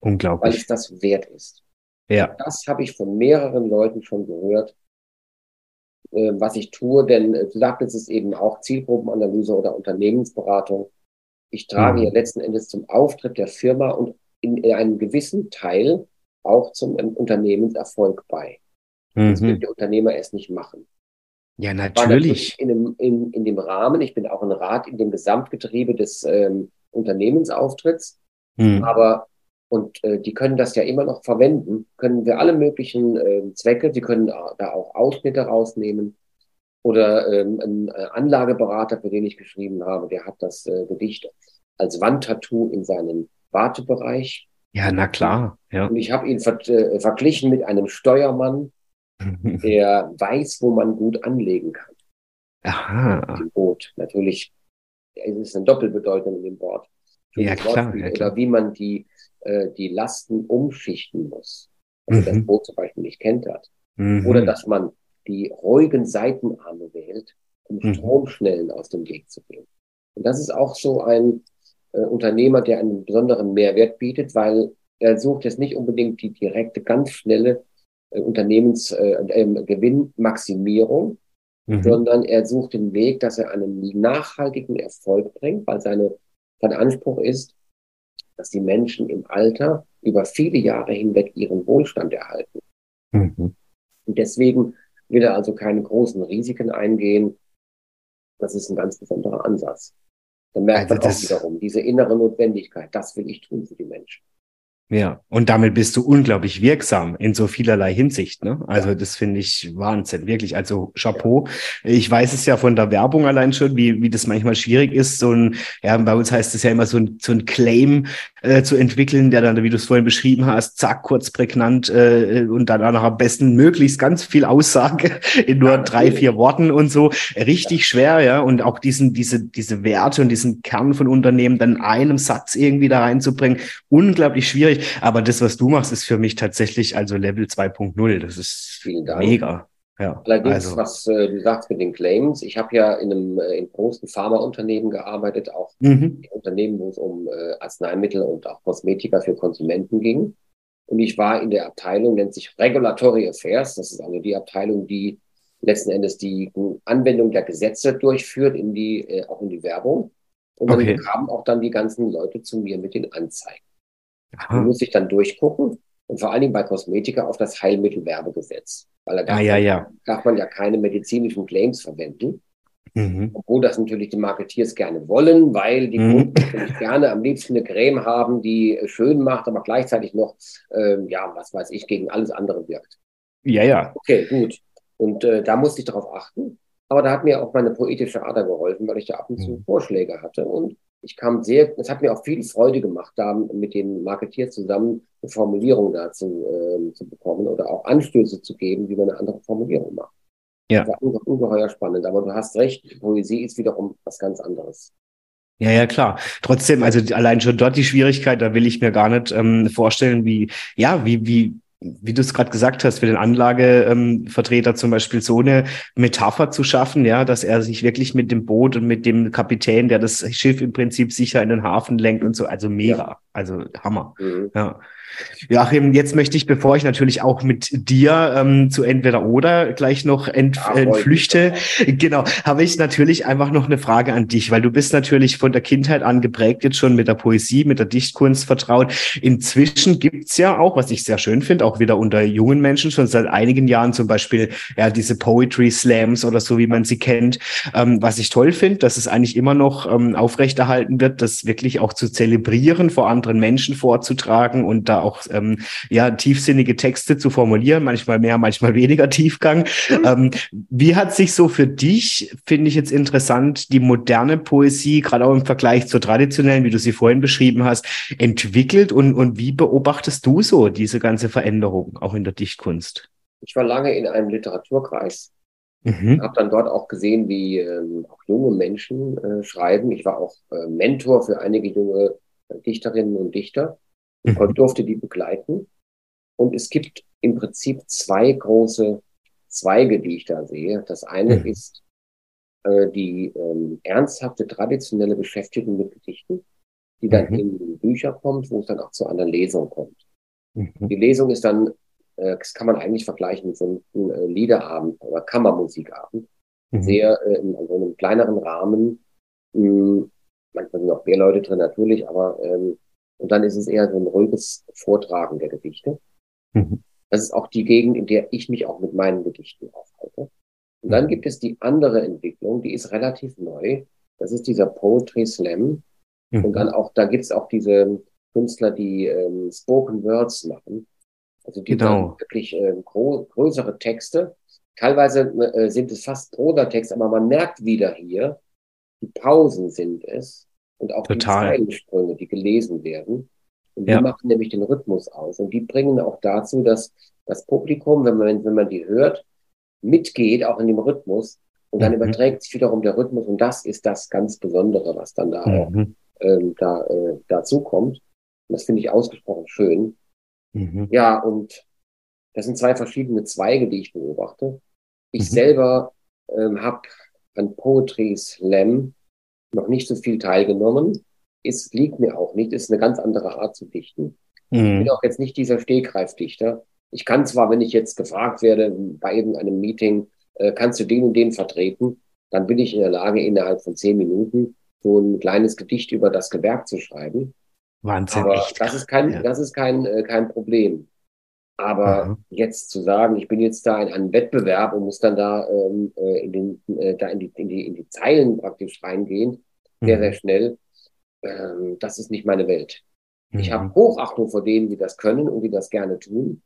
Unglaublich. Weil es das wert ist. Ja. Das habe ich von mehreren Leuten schon gehört, äh, was ich tue, denn äh, du sagtest es eben auch Zielgruppenanalyse oder Unternehmensberatung. Ich trage mhm. ja letzten Endes zum Auftritt der Firma und in, in einem gewissen Teil auch zum Unternehmenserfolg bei. Mhm. Das will der Unternehmer erst nicht machen. Ja, natürlich. In dem, in, in dem Rahmen, ich bin auch ein Rat in dem Gesamtgetriebe des ähm, Unternehmensauftritts, hm. aber und äh, die können das ja immer noch verwenden, können wir alle möglichen äh, Zwecke, die können da auch Ausschnitte rausnehmen. Oder ähm, ein äh, Anlageberater, für den ich geschrieben habe, der hat das äh, Gedicht als Wandtattoo in seinen Wartebereich. Ja, na klar. Ja. Und ich habe ihn ver äh, verglichen mit einem Steuermann, der weiß, wo man gut anlegen kann. Aha. Im Boot. Natürlich es ist eine Doppelbedeutung in dem Wort. Ja, klar, ja, klar. Oder wie man die, äh, die Lasten umschichten muss. Wenn mhm. das Boot zum Beispiel nicht kennt hat. Mhm. Oder dass man die ruhigen Seitenarme wählt, um mhm. Stromschnellen aus dem Weg zu gehen. Und das ist auch so ein äh, Unternehmer, der einen besonderen Mehrwert bietet, weil er sucht jetzt nicht unbedingt die direkte, ganz schnelle äh, Unternehmensgewinnmaximierung, äh, mhm. sondern er sucht den Weg, dass er einen nachhaltigen Erfolg bringt, weil seine, sein Anspruch ist, dass die Menschen im Alter über viele Jahre hinweg ihren Wohlstand erhalten. Mhm. Und deswegen will er also keine großen Risiken eingehen. Das ist ein ganz besonderer Ansatz. Dann merkt also man auch wiederum diese innere Notwendigkeit. Das will ich tun für die Menschen. Ja, und damit bist du unglaublich wirksam in so vielerlei Hinsicht. Ne? Also das finde ich Wahnsinn, wirklich. Also Chapeau. Ich weiß es ja von der Werbung allein schon, wie, wie das manchmal schwierig ist. So ein, ja, bei uns heißt es ja immer so ein, so ein Claim äh, zu entwickeln, der dann, wie du es vorhin beschrieben hast, zack, kurz prägnant äh, und dann auch am besten möglichst ganz viel Aussage in nur drei, vier Worten und so. Richtig schwer, ja. Und auch diesen, diese, diese Werte und diesen Kern von Unternehmen dann einem Satz irgendwie da reinzubringen, unglaublich schwierig schwierig. Aber das, was du machst, ist für mich tatsächlich also Level 2.0. Das ist mega. Ja, Allerdings, also. was äh, du sagst mit den Claims, ich habe ja in einem äh, in großen Pharmaunternehmen gearbeitet, auch mhm. Unternehmen, wo es um äh, Arzneimittel und auch Kosmetika für Konsumenten ging. Und ich war in der Abteilung, nennt sich Regulatory Affairs. Das ist also die Abteilung, die letzten Endes die Anwendung der Gesetze durchführt, in die, äh, auch in die Werbung. Und dann okay. kamen auch dann die ganzen Leute zu mir mit den Anzeigen. Aha. muss ich dann durchgucken und vor allen Dingen bei Kosmetika auf das Heilmittelwerbegesetz. Weil da darf, ah, ja, ja. darf man ja keine medizinischen Claims verwenden. Mhm. Obwohl das natürlich die Marketeers gerne wollen, weil die mhm. Kunden gerne am liebsten eine Creme haben, die schön macht, aber gleichzeitig noch, äh, ja, was weiß ich, gegen alles andere wirkt. Ja, ja. Okay, gut. Und äh, da musste ich darauf achten. Aber da hat mir auch meine poetische Ader geholfen, weil ich da ab und zu mhm. Vorschläge hatte. Und ich kam sehr, es hat mir auch viel Freude gemacht, da mit den Marketeers zusammen eine Formulierung dazu äh, zu bekommen oder auch Anstöße zu geben, wie man eine andere Formulierung macht. Ja. Das war unge ungeheuer spannend. Aber du hast recht, Poesie ist wiederum was ganz anderes. Ja, ja, klar. Trotzdem, also allein schon dort die Schwierigkeit, da will ich mir gar nicht ähm, vorstellen, wie, ja, wie, wie, wie du es gerade gesagt hast, für den Anlagevertreter zum Beispiel so eine Metapher zu schaffen, ja, dass er sich wirklich mit dem Boot und mit dem Kapitän, der das Schiff im Prinzip sicher in den Hafen lenkt und so, also mega, ja. Also Hammer. Mhm. Ja. Joachim, jetzt möchte ich, bevor ich natürlich auch mit dir ähm, zu entweder oder gleich noch ent, ja, entflüchte, genau, habe ich natürlich einfach noch eine Frage an dich, weil du bist natürlich von der Kindheit an geprägt jetzt schon mit der Poesie, mit der Dichtkunst vertraut. Inzwischen gibt's ja auch, was ich sehr schön finde, auch wieder unter jungen Menschen schon seit einigen Jahren zum Beispiel ja diese Poetry Slams oder so, wie man sie kennt. Ähm, was ich toll finde, dass es eigentlich immer noch ähm, aufrechterhalten wird, das wirklich auch zu zelebrieren, vor anderen Menschen vorzutragen und da auch ähm, ja tiefsinnige Texte zu formulieren, manchmal mehr, manchmal weniger Tiefgang. Mhm. Ähm, wie hat sich so für dich, finde ich jetzt interessant, die moderne Poesie, gerade auch im Vergleich zur traditionellen, wie du sie vorhin beschrieben hast, entwickelt und, und wie beobachtest du so diese ganze Veränderung auch in der Dichtkunst? Ich war lange in einem Literaturkreis Mhm. Habe dann dort auch gesehen, wie ähm, auch junge Menschen äh, schreiben. Ich war auch äh, Mentor für einige junge Dichterinnen und Dichter mhm. durfte die begleiten. Und es gibt im Prinzip zwei große Zweige, die ich da sehe. Das eine mhm. ist äh, die ähm, ernsthafte traditionelle Beschäftigung mit Gedichten, die dann mhm. in Bücher kommt, wo es dann auch zu einer Lesung kommt. Mhm. Die Lesung ist dann, äh, das kann man eigentlich vergleichen mit so einem äh, Liederabend oder Kammermusikabend. Mhm. Sehr äh, in, so einem kleineren Rahmen. Mh, hm, manchmal sind auch mehr Leute drin natürlich, aber ähm, und dann ist es eher so ein ruhiges Vortragen der Gedichte. Mhm. Das ist auch die Gegend, in der ich mich auch mit meinen Gedichten aufhalte. Und dann gibt es die andere Entwicklung, die ist relativ neu. Das ist dieser Poetry Slam. Mhm. Und dann auch, da gibt es auch diese Künstler, die ähm, Spoken Words machen. Also die genau. wirklich äh, größere Texte. Teilweise äh, sind es fast Prosa-Texte, aber man merkt wieder hier, die Pausen sind es und auch Total. die Zeilensprünge, die gelesen werden. Und die ja. machen nämlich den Rhythmus aus. Und die bringen auch dazu, dass das Publikum, wenn man, wenn man die hört, mitgeht, auch in dem Rhythmus. Und dann mhm. überträgt sich wiederum der Rhythmus. Und das ist das ganz Besondere, was dann da mhm. auch ähm, da, äh, dazu kommt. Und das finde ich ausgesprochen schön. Mhm. Ja, und das sind zwei verschiedene Zweige, die ich beobachte. Ich mhm. selber ähm, habe an Poetry Slam noch nicht so viel teilgenommen. Es liegt mir auch nicht, es ist eine ganz andere Art zu dichten. Mhm. Ich bin auch jetzt nicht dieser Stehgreifdichter. Ich kann zwar, wenn ich jetzt gefragt werde bei irgendeinem Meeting, äh, kannst du den und den vertreten, dann bin ich in der Lage, innerhalb von zehn Minuten so ein kleines Gedicht über das Gewerk zu schreiben. Wahnsinn. Aber das ist kein, ja. das ist kein, äh, kein Problem. Aber mhm. jetzt zu sagen, ich bin jetzt da in einem Wettbewerb und muss dann da, ähm, äh, in, den, äh, da in, die, in, die, in die Zeilen praktisch reingehen, sehr, mhm. sehr schnell, ähm, das ist nicht meine Welt. Mhm. Ich habe Hochachtung vor denen, die das können und die das gerne tun.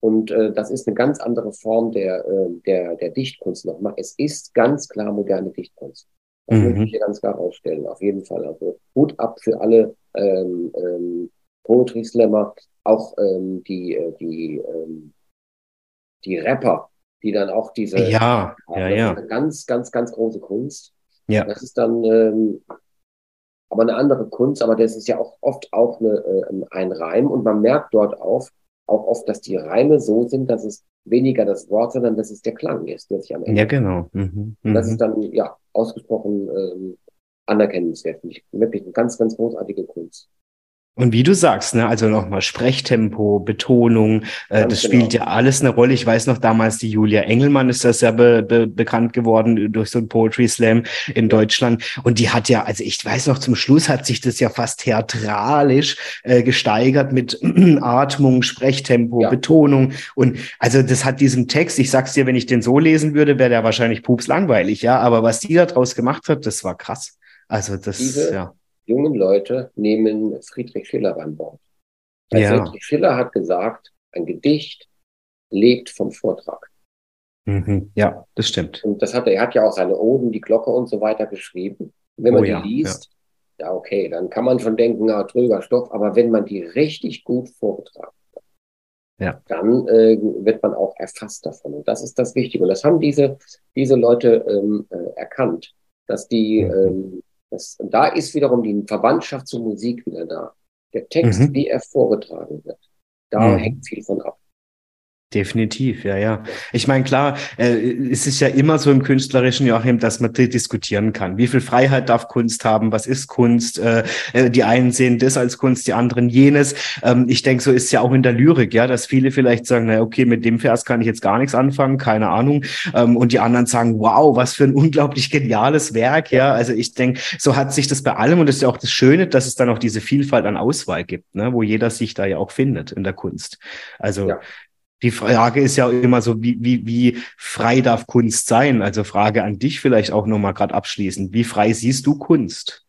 Und äh, das ist eine ganz andere Form der, äh, der, der Dichtkunst nochmal. Es ist ganz klar moderne Dichtkunst. Das mhm. möchte ich hier ganz klar ausstellen, auf jeden Fall. Also Hut ab für alle ähm, ähm, Poetry Slammer, auch ähm, die, äh, die, ähm, die Rapper, die dann auch diese ja, ja, ja. ganz, ganz, ganz große Kunst. Ja. Das ist dann ähm, aber eine andere Kunst, aber das ist ja auch oft auch eine, äh, ein Reim und man merkt dort auch, auch oft, dass die Reime so sind, dass es weniger das Wort, sondern dass es der Klang ist, der sich am Ende. Ja, genau. Mhm. Mhm. Das ist dann ja ausgesprochen ähm, anerkennenswert. Wirklich eine ganz, ganz großartige Kunst. Und wie du sagst, ne, also nochmal Sprechtempo, Betonung, äh, das genau. spielt ja alles eine Rolle. Ich weiß noch damals, die Julia Engelmann ist das ja be be bekannt geworden durch so ein Poetry Slam in Deutschland. Und die hat ja, also ich weiß noch, zum Schluss hat sich das ja fast theatralisch äh, gesteigert mit Atmung, Sprechtempo, ja. Betonung. Und also das hat diesen Text, ich sag's dir, wenn ich den so lesen würde, wäre der wahrscheinlich pups langweilig, ja. Aber was die da draus gemacht hat, das war krass. Also das, Diese, ja jungen Leute nehmen Friedrich Schiller an Bord. Weil ja. Friedrich Schiller hat gesagt, ein Gedicht lebt vom Vortrag. Mhm. Ja, das stimmt. Und das hat er, er hat ja auch seine Oden, die Glocke und so weiter geschrieben. Wenn man oh, die ja, liest, ja. ja. okay, dann kann man schon denken, na, trüber Stoff, aber wenn man die richtig gut vorgetragen hat, ja. dann äh, wird man auch erfasst davon. Und das ist das Wichtige. Und das haben diese, diese Leute ähm, äh, erkannt, dass die mhm. ähm, das, und da ist wiederum die Verwandtschaft zur Musik wieder da. Der Text, mhm. wie er vorgetragen wird, da mhm. hängt viel von ab. Definitiv, ja, ja. Ich meine, klar, äh, es ist ja immer so im künstlerischen Joachim, dass man diskutieren kann. Wie viel Freiheit darf Kunst haben? Was ist Kunst? Äh, äh, die einen sehen das als Kunst, die anderen jenes. Ähm, ich denke, so ist es ja auch in der Lyrik, ja, dass viele vielleicht sagen, na okay, mit dem Vers kann ich jetzt gar nichts anfangen, keine Ahnung. Ähm, und die anderen sagen, wow, was für ein unglaublich geniales Werk, ja. Also ich denke, so hat sich das bei allem und das ist ja auch das Schöne, dass es dann auch diese Vielfalt an Auswahl gibt, ne, wo jeder sich da ja auch findet in der Kunst. Also ja. Die Frage ist ja immer so, wie, wie, wie frei darf Kunst sein? Also Frage an dich vielleicht auch nochmal gerade abschließend. Wie frei siehst du Kunst?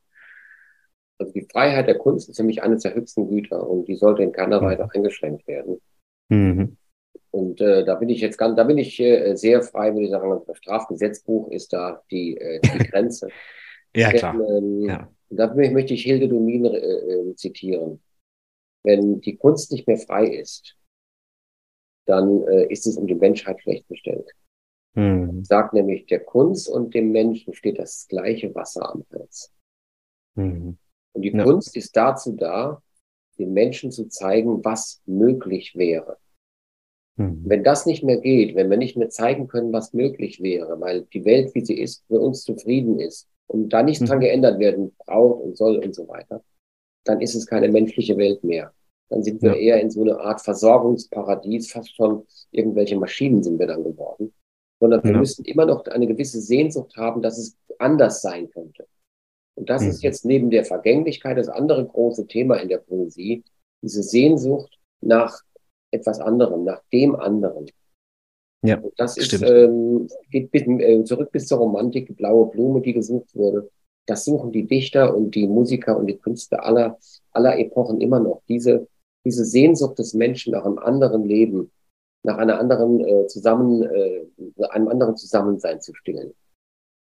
Also die Freiheit der Kunst ist nämlich eines der höchsten Güter und die sollte in keiner mhm. Weise eingeschränkt werden. Mhm. Und äh, da bin ich jetzt ganz, da bin ich äh, sehr frei, würde ich sagen, das Strafgesetzbuch ist da die, äh, die Grenze. ja, klar. ähm, ja. Da möchte ich Hilde Domin äh, äh, zitieren. Wenn die Kunst nicht mehr frei ist, dann äh, ist es um die Menschheit schlecht bestellt. Mhm. Sagt nämlich, der Kunst und dem Menschen steht das gleiche Wasser am Hals. Mhm. Und die ja. Kunst ist dazu da, den Menschen zu zeigen, was möglich wäre. Mhm. Wenn das nicht mehr geht, wenn wir nicht mehr zeigen können, was möglich wäre, weil die Welt, wie sie ist, für uns zufrieden ist und da nichts mhm. dran geändert werden braucht und soll und so weiter, dann ist es keine menschliche Welt mehr. Dann sind wir ja. eher in so eine Art Versorgungsparadies, fast schon irgendwelche Maschinen sind wir dann geworden. Sondern wir ja. müssen immer noch eine gewisse Sehnsucht haben, dass es anders sein könnte. Und das mhm. ist jetzt neben der Vergänglichkeit das andere große Thema in der Poesie, diese Sehnsucht nach etwas anderem, nach dem anderen. Ja, und das ist, ähm, geht bis, äh, zurück bis zur Romantik, die blaue Blume, die gesucht wurde. Das suchen die Dichter und die Musiker und die Künstler aller, aller Epochen immer noch. Diese, diese Sehnsucht des Menschen nach einem anderen Leben, nach einer anderen äh, zusammen, äh, einem anderen Zusammensein zu stillen.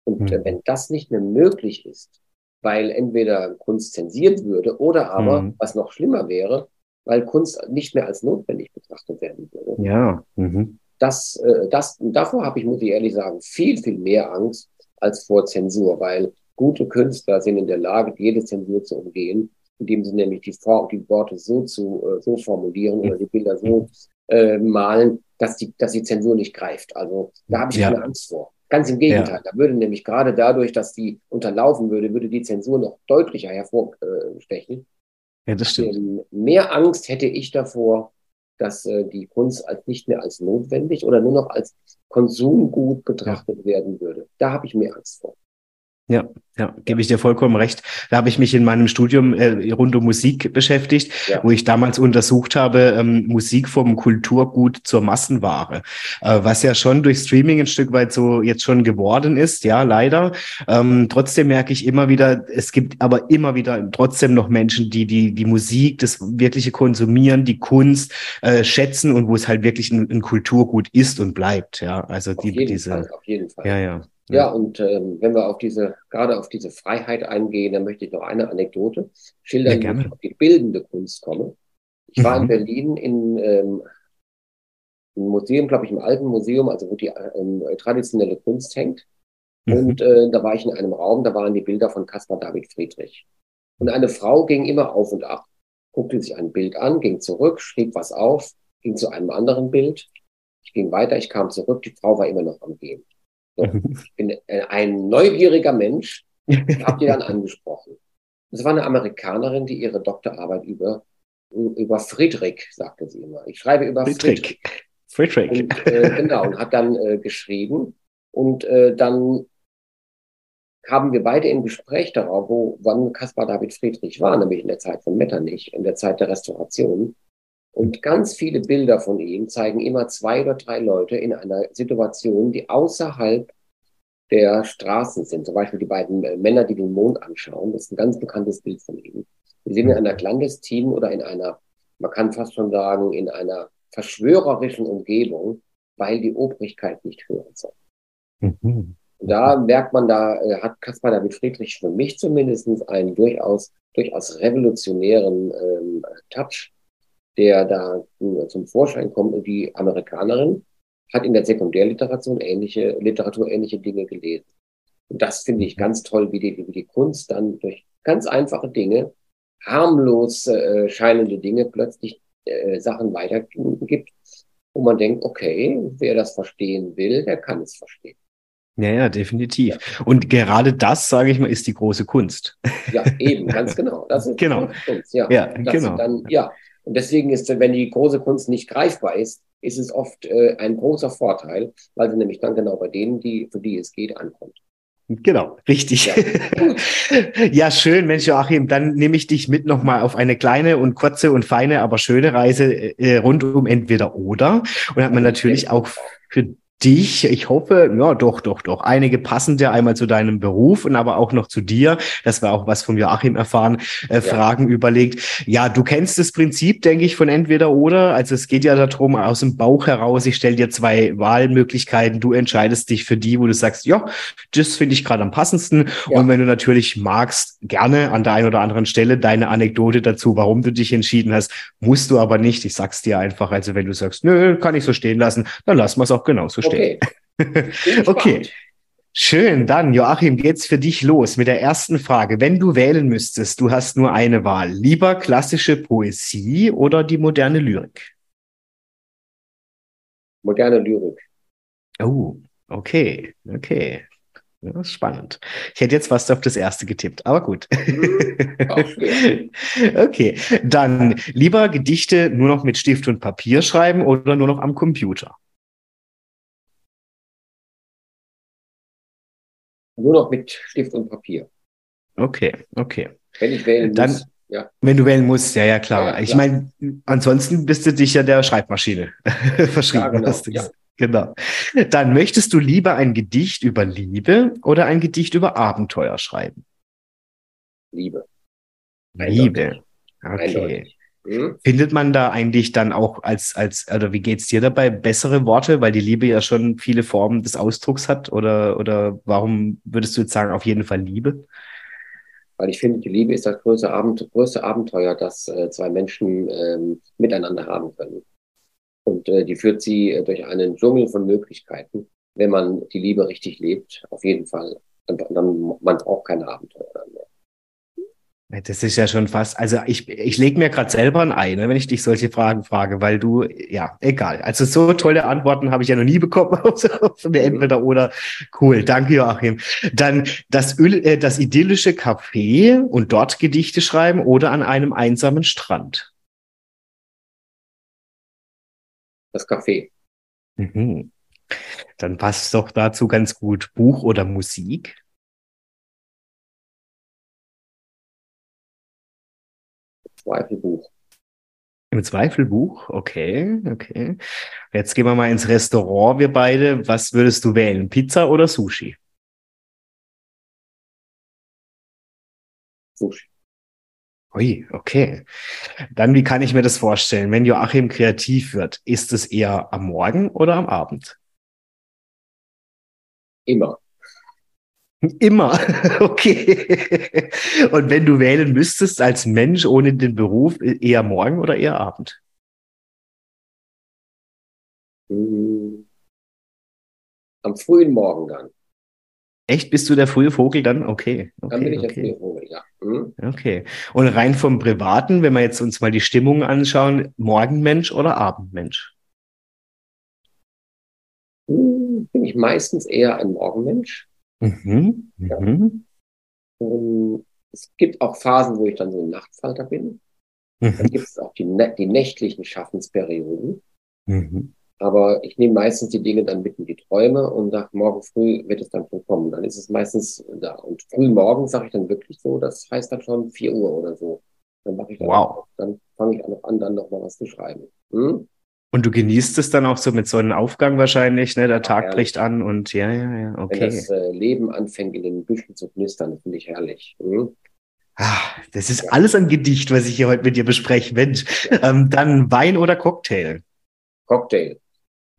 Und mhm. äh, wenn das nicht mehr möglich ist, weil entweder Kunst zensiert würde oder aber, mhm. was noch schlimmer wäre, weil Kunst nicht mehr als notwendig betrachtet werden würde. Ja. Mhm. Das, äh, das, davor habe ich, muss ich ehrlich sagen, viel, viel mehr Angst als vor Zensur, weil gute Künstler sind in der Lage, jede Zensur zu umgehen, indem sie nämlich die, die Worte so zu äh, so formulieren oder die Bilder so äh, malen, dass die, dass die Zensur nicht greift. Also da habe ich ja. keine Angst vor. Ganz im Gegenteil. Ja. Da würde nämlich gerade dadurch, dass die unterlaufen würde, würde die Zensur noch deutlicher hervorstechen. Ja, das stimmt. Ähm, mehr Angst hätte ich davor, dass äh, die Kunst als nicht mehr als notwendig oder nur noch als Konsumgut betrachtet ja. werden würde. Da habe ich mehr Angst vor. Ja, ja, gebe ich dir vollkommen recht. Da habe ich mich in meinem Studium äh, rund um Musik beschäftigt, ja. wo ich damals untersucht habe, ähm, Musik vom Kulturgut zur Massenware, äh, was ja schon durch Streaming ein Stück weit so jetzt schon geworden ist, ja, leider. Ähm, trotzdem merke ich immer wieder, es gibt aber immer wieder trotzdem noch Menschen, die die, die Musik, das wirkliche Konsumieren, die Kunst äh, schätzen und wo es halt wirklich ein, ein Kulturgut ist und bleibt, ja. Also auf die, diese. Fall, auf jeden Fall. Ja, ja. Ja, und ähm, wenn wir auf diese, gerade auf diese Freiheit eingehen, dann möchte ich noch eine Anekdote schildern, ja, wie ich auf die bildende Kunst komme. Ich mhm. war in mhm. Berlin in ähm, im Museum, glaube ich, im alten Museum, also wo die ähm, traditionelle Kunst hängt. Mhm. Und äh, da war ich in einem Raum, da waren die Bilder von Caspar David Friedrich. Und eine Frau ging immer auf und ab, guckte sich ein Bild an, ging zurück, schrieb was auf, ging zu einem anderen Bild. Ich ging weiter, ich kam zurück, die Frau war immer noch am Gehen. Ich bin äh, ein neugieriger Mensch, habe die dann angesprochen. Das war eine Amerikanerin, die ihre Doktorarbeit über, über Friedrich, sagte sie immer. Ich schreibe über Friedrich. Friedrich. Und, äh, genau, und hat dann äh, geschrieben. Und äh, dann haben wir beide im Gespräch darauf, wo, wann Caspar David Friedrich war, nämlich in der Zeit von Metternich, in der Zeit der Restauration. Und ganz viele Bilder von ihm zeigen immer zwei oder drei Leute in einer Situation, die außerhalb der Straßen sind. Zum Beispiel die beiden äh, Männer, die den Mond anschauen. Das ist ein ganz bekanntes Bild von ihm. Wir sind in einer clandestinen oder in einer, man kann fast schon sagen, in einer verschwörerischen Umgebung, weil die Obrigkeit nicht hören soll. Mhm. Da merkt man, da äh, hat Caspar David Friedrich für mich zumindest einen durchaus, durchaus revolutionären ähm, Touch der da zum Vorschein kommt. Die Amerikanerin hat in der Sekundärliteratur ähnliche, Literatur ähnliche Dinge gelesen. Und das finde ich ganz toll, wie die, wie die Kunst dann durch ganz einfache Dinge, harmlos äh, scheinende Dinge plötzlich äh, Sachen weitergibt, wo man denkt, okay, wer das verstehen will, der kann es verstehen. Ja, ja, definitiv. Ja. Und gerade das, sage ich mal, ist die große Kunst. Ja, eben, ganz genau. Das ist genau. Kunst. Ja, ja genau. Dann, ja, und deswegen ist, wenn die große Kunst nicht greifbar ist, ist es oft äh, ein großer Vorteil, weil sie nämlich dann genau bei denen, die, für die es geht, ankommt. Genau, richtig. Ja, ja, schön, Mensch Joachim. Dann nehme ich dich mit nochmal auf eine kleine und kurze und feine, aber schöne Reise äh, rund um entweder oder. Und hat man natürlich auch für dich, ich hoffe, ja, doch, doch, doch, einige passende einmal zu deinem Beruf und aber auch noch zu dir, dass wir auch was von Joachim erfahren, äh, ja. Fragen überlegt. Ja, du kennst das Prinzip, denke ich, von entweder oder. Also es geht ja darum, aus dem Bauch heraus, ich stelle dir zwei Wahlmöglichkeiten, du entscheidest dich für die, wo du sagst, ja, das finde ich gerade am passendsten. Ja. Und wenn du natürlich magst, gerne an der einen oder anderen Stelle deine Anekdote dazu, warum du dich entschieden hast, musst du aber nicht. Ich sag's dir einfach. Also wenn du sagst, nö, kann ich so stehen lassen, dann lassen wir es auch genauso stehen stehen. Okay. okay. Schön, dann Joachim, geht's für dich los mit der ersten Frage. Wenn du wählen müsstest, du hast nur eine Wahl. Lieber klassische Poesie oder die moderne Lyrik? Moderne Lyrik. Oh, okay, okay. Das ist spannend. Ich hätte jetzt fast auf das erste getippt, aber gut. Mhm. okay, dann lieber Gedichte nur noch mit Stift und Papier schreiben oder nur noch am Computer? Nur noch mit Stift und Papier. Okay, okay. Wenn ich wählen Dann, muss. Ja. Wenn du wählen musst, ja, ja, klar. Ja, ich meine, ansonsten bist du dich ja der Schreibmaschine verschrieben. Genau. ja. Genau. Dann möchtest du lieber ein Gedicht über Liebe oder ein Gedicht über Abenteuer schreiben? Liebe. Liebe. Okay. Hm? Findet man da eigentlich dann auch als, als, oder wie geht's dir dabei, bessere Worte, weil die Liebe ja schon viele Formen des Ausdrucks hat? Oder, oder warum würdest du jetzt sagen, auf jeden Fall Liebe? Weil ich finde, die Liebe ist das größte, Abend, größte Abenteuer, das äh, zwei Menschen ähm, miteinander haben können. Und äh, die führt sie äh, durch einen Dschungel von Möglichkeiten, wenn man die Liebe richtig lebt, auf jeden Fall. Und dann, man braucht keine Abenteuer. Das ist ja schon fast, also ich, ich lege mir gerade selber ein Ei, ne, wenn ich dich solche Fragen frage, weil du, ja, egal. Also so tolle Antworten habe ich ja noch nie bekommen auf eine entweder oder. Cool, danke Joachim. Dann das, Öl, äh, das idyllische Café und dort Gedichte schreiben oder an einem einsamen Strand. das Café. Mhm. Dann passt doch dazu ganz gut Buch oder Musik. Zweifelbuch. Im Zweifelbuch, okay, okay. Jetzt gehen wir mal ins Restaurant, wir beide. Was würdest du wählen, Pizza oder Sushi? Sushi. Ui, okay. Dann, wie kann ich mir das vorstellen? Wenn Joachim kreativ wird, ist es eher am Morgen oder am Abend? Immer. Immer, okay. Und wenn du wählen müsstest als Mensch ohne den Beruf, eher morgen oder eher Abend? Hm. Am frühen Morgen dann. Echt? Bist du der frühe Vogel dann? Okay. okay dann bin ich okay. der frühe Vogel, ja. Mhm. Okay. Und rein vom Privaten, wenn wir jetzt uns mal die Stimmung anschauen, Morgenmensch oder Abendmensch? Hm, bin ich meistens eher ein Morgenmensch. Mhm. Ja. Mhm. Ähm, es gibt auch Phasen, wo ich dann so ein Nachtfalter bin. Mhm. Dann gibt es auch die, die nächtlichen Schaffensperioden. Mhm. Aber ich nehme meistens die Dinge dann mit in die Träume und sage, morgen früh wird es dann schon kommen. Dann ist es meistens da. Und früh morgen sage ich dann wirklich so, das heißt dann schon 4 Uhr oder so. Dann mache ich dann, wow. dann fange ich auch an, dann noch mal was zu schreiben. Hm? Und du genießt es dann auch so mit so einem Aufgang wahrscheinlich, ne? Der ja, Tag bricht an und ja, ja, ja, okay. Wenn das äh, Leben anfängt, in den Büschen zu knistern, finde ich herrlich. Hm? Ah, das ist ja. alles ein Gedicht, was ich hier heute mit dir bespreche. Mensch, ja. ähm, dann Wein oder Cocktail? Cocktail.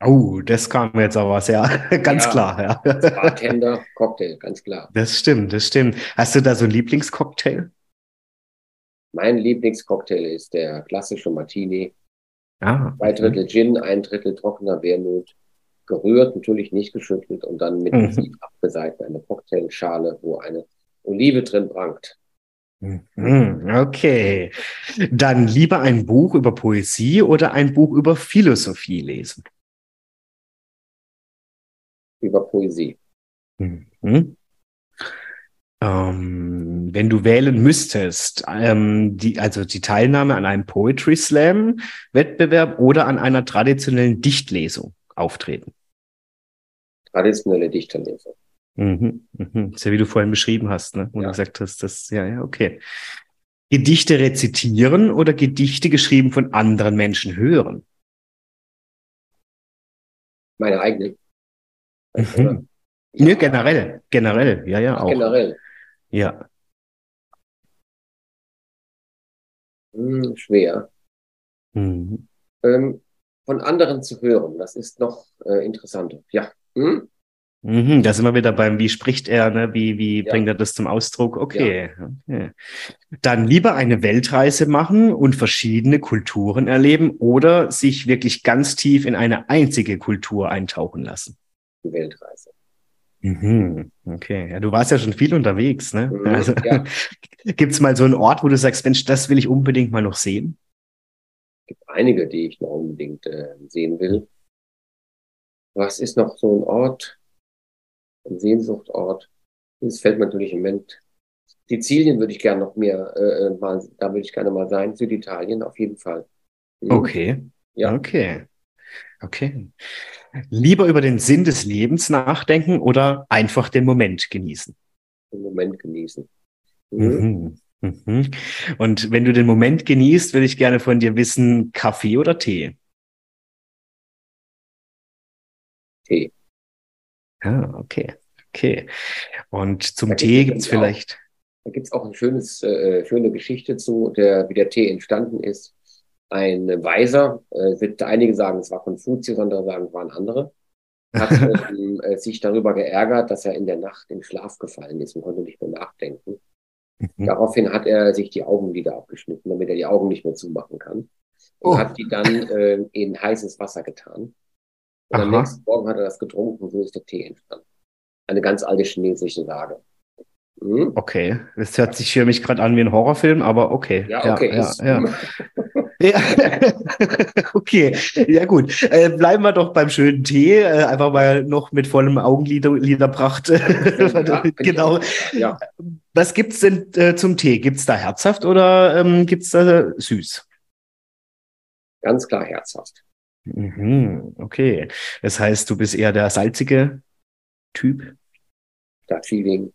Oh, das kam jetzt aber sehr, ganz ja, klar, ja. Bartender, Cocktail, ganz klar. Das stimmt, das stimmt. Hast du da so einen Lieblingscocktail? Mein Lieblingscocktail ist der klassische Martini. Ah, Zwei Drittel Gin, ein Drittel trockener Wermut. Gerührt, natürlich nicht geschüttelt und dann mit mhm. Sieb abgeseit eine Cocktailschale, wo eine Olive drin prangt. Mhm, okay. Dann lieber ein Buch über Poesie oder ein Buch über Philosophie lesen? über Poesie. Mhm. Ähm, wenn du wählen müsstest, ähm, die, also die Teilnahme an einem Poetry Slam Wettbewerb oder an einer traditionellen Dichtlesung auftreten? Traditionelle Dichterlesung. Mhm, mhm. Das ist ja wie du vorhin beschrieben hast, ne? Wo ja. du gesagt hast, das, ja, ja, okay. Gedichte rezitieren oder Gedichte geschrieben von anderen Menschen hören? Meine eigenen. Mhm. Ja. Nee, generell, generell, ja, ja, auch. Generell. Ja. Hm, schwer. Mhm. Ähm, von anderen zu hören, das ist noch äh, interessanter. Ja. Hm? Mhm, da sind wir wieder beim, wie spricht er, ne? wie, wie ja. bringt er das zum Ausdruck? Okay. Ja. okay. Dann lieber eine Weltreise machen und verschiedene Kulturen erleben oder sich wirklich ganz tief in eine einzige Kultur eintauchen lassen die Weltreise. Mhm. Okay, ja, du warst ja schon viel unterwegs, ne? Mhm, also, ja. Gibt es mal so einen Ort, wo du sagst, Mensch, das will ich unbedingt mal noch sehen? Es gibt einige, die ich noch unbedingt äh, sehen will. Was ist noch so ein Ort, ein Sehnsuchtort? Das fällt mir natürlich im Moment. Sizilien würde ich gerne noch mehr, äh, äh, mal, da würde ich gerne mal sein. Süditalien auf jeden Fall. Mhm. Okay. Ja. Okay. Okay. Lieber über den Sinn des Lebens nachdenken oder einfach den Moment genießen? Den Moment genießen. Mhm. Mhm. mhm. Und wenn du den Moment genießt, würde ich gerne von dir wissen, Kaffee oder Tee? Tee. Ah, okay. Okay. Und zum da Tee gibt es vielleicht. Auch, da gibt es auch eine schönes, äh, schöne Geschichte zu, der, wie der Tee entstanden ist. Ein Weiser, äh, wird einige sagen, es war Konfuzius, andere sagen, es waren andere, hat ähm, äh, sich darüber geärgert, dass er in der Nacht in Schlaf gefallen ist und konnte nicht mehr nachdenken. Mhm. Daraufhin hat er sich die Augenlider abgeschnitten, damit er die Augen nicht mehr zumachen kann. Und oh. hat die dann äh, in heißes Wasser getan. Und Aha. am nächsten Morgen hat er das getrunken, so ist der Tee entstanden. Eine ganz alte chinesische Sage. Mhm. Okay, das hört sich für mich gerade an wie ein Horrorfilm, aber okay. Ja, okay. Ja, ja, ja. okay, ja gut. Äh, bleiben wir doch beim schönen Tee. Äh, einfach mal noch mit vollem Augenliderpracht. Ja, genau. Ja. Was gibt's denn äh, zum Tee? Gibt's da herzhaft oder ähm, gibt's da süß? Ganz klar herzhaft. Mhm, okay. Das heißt, du bist eher der salzige Typ? Das Feeling.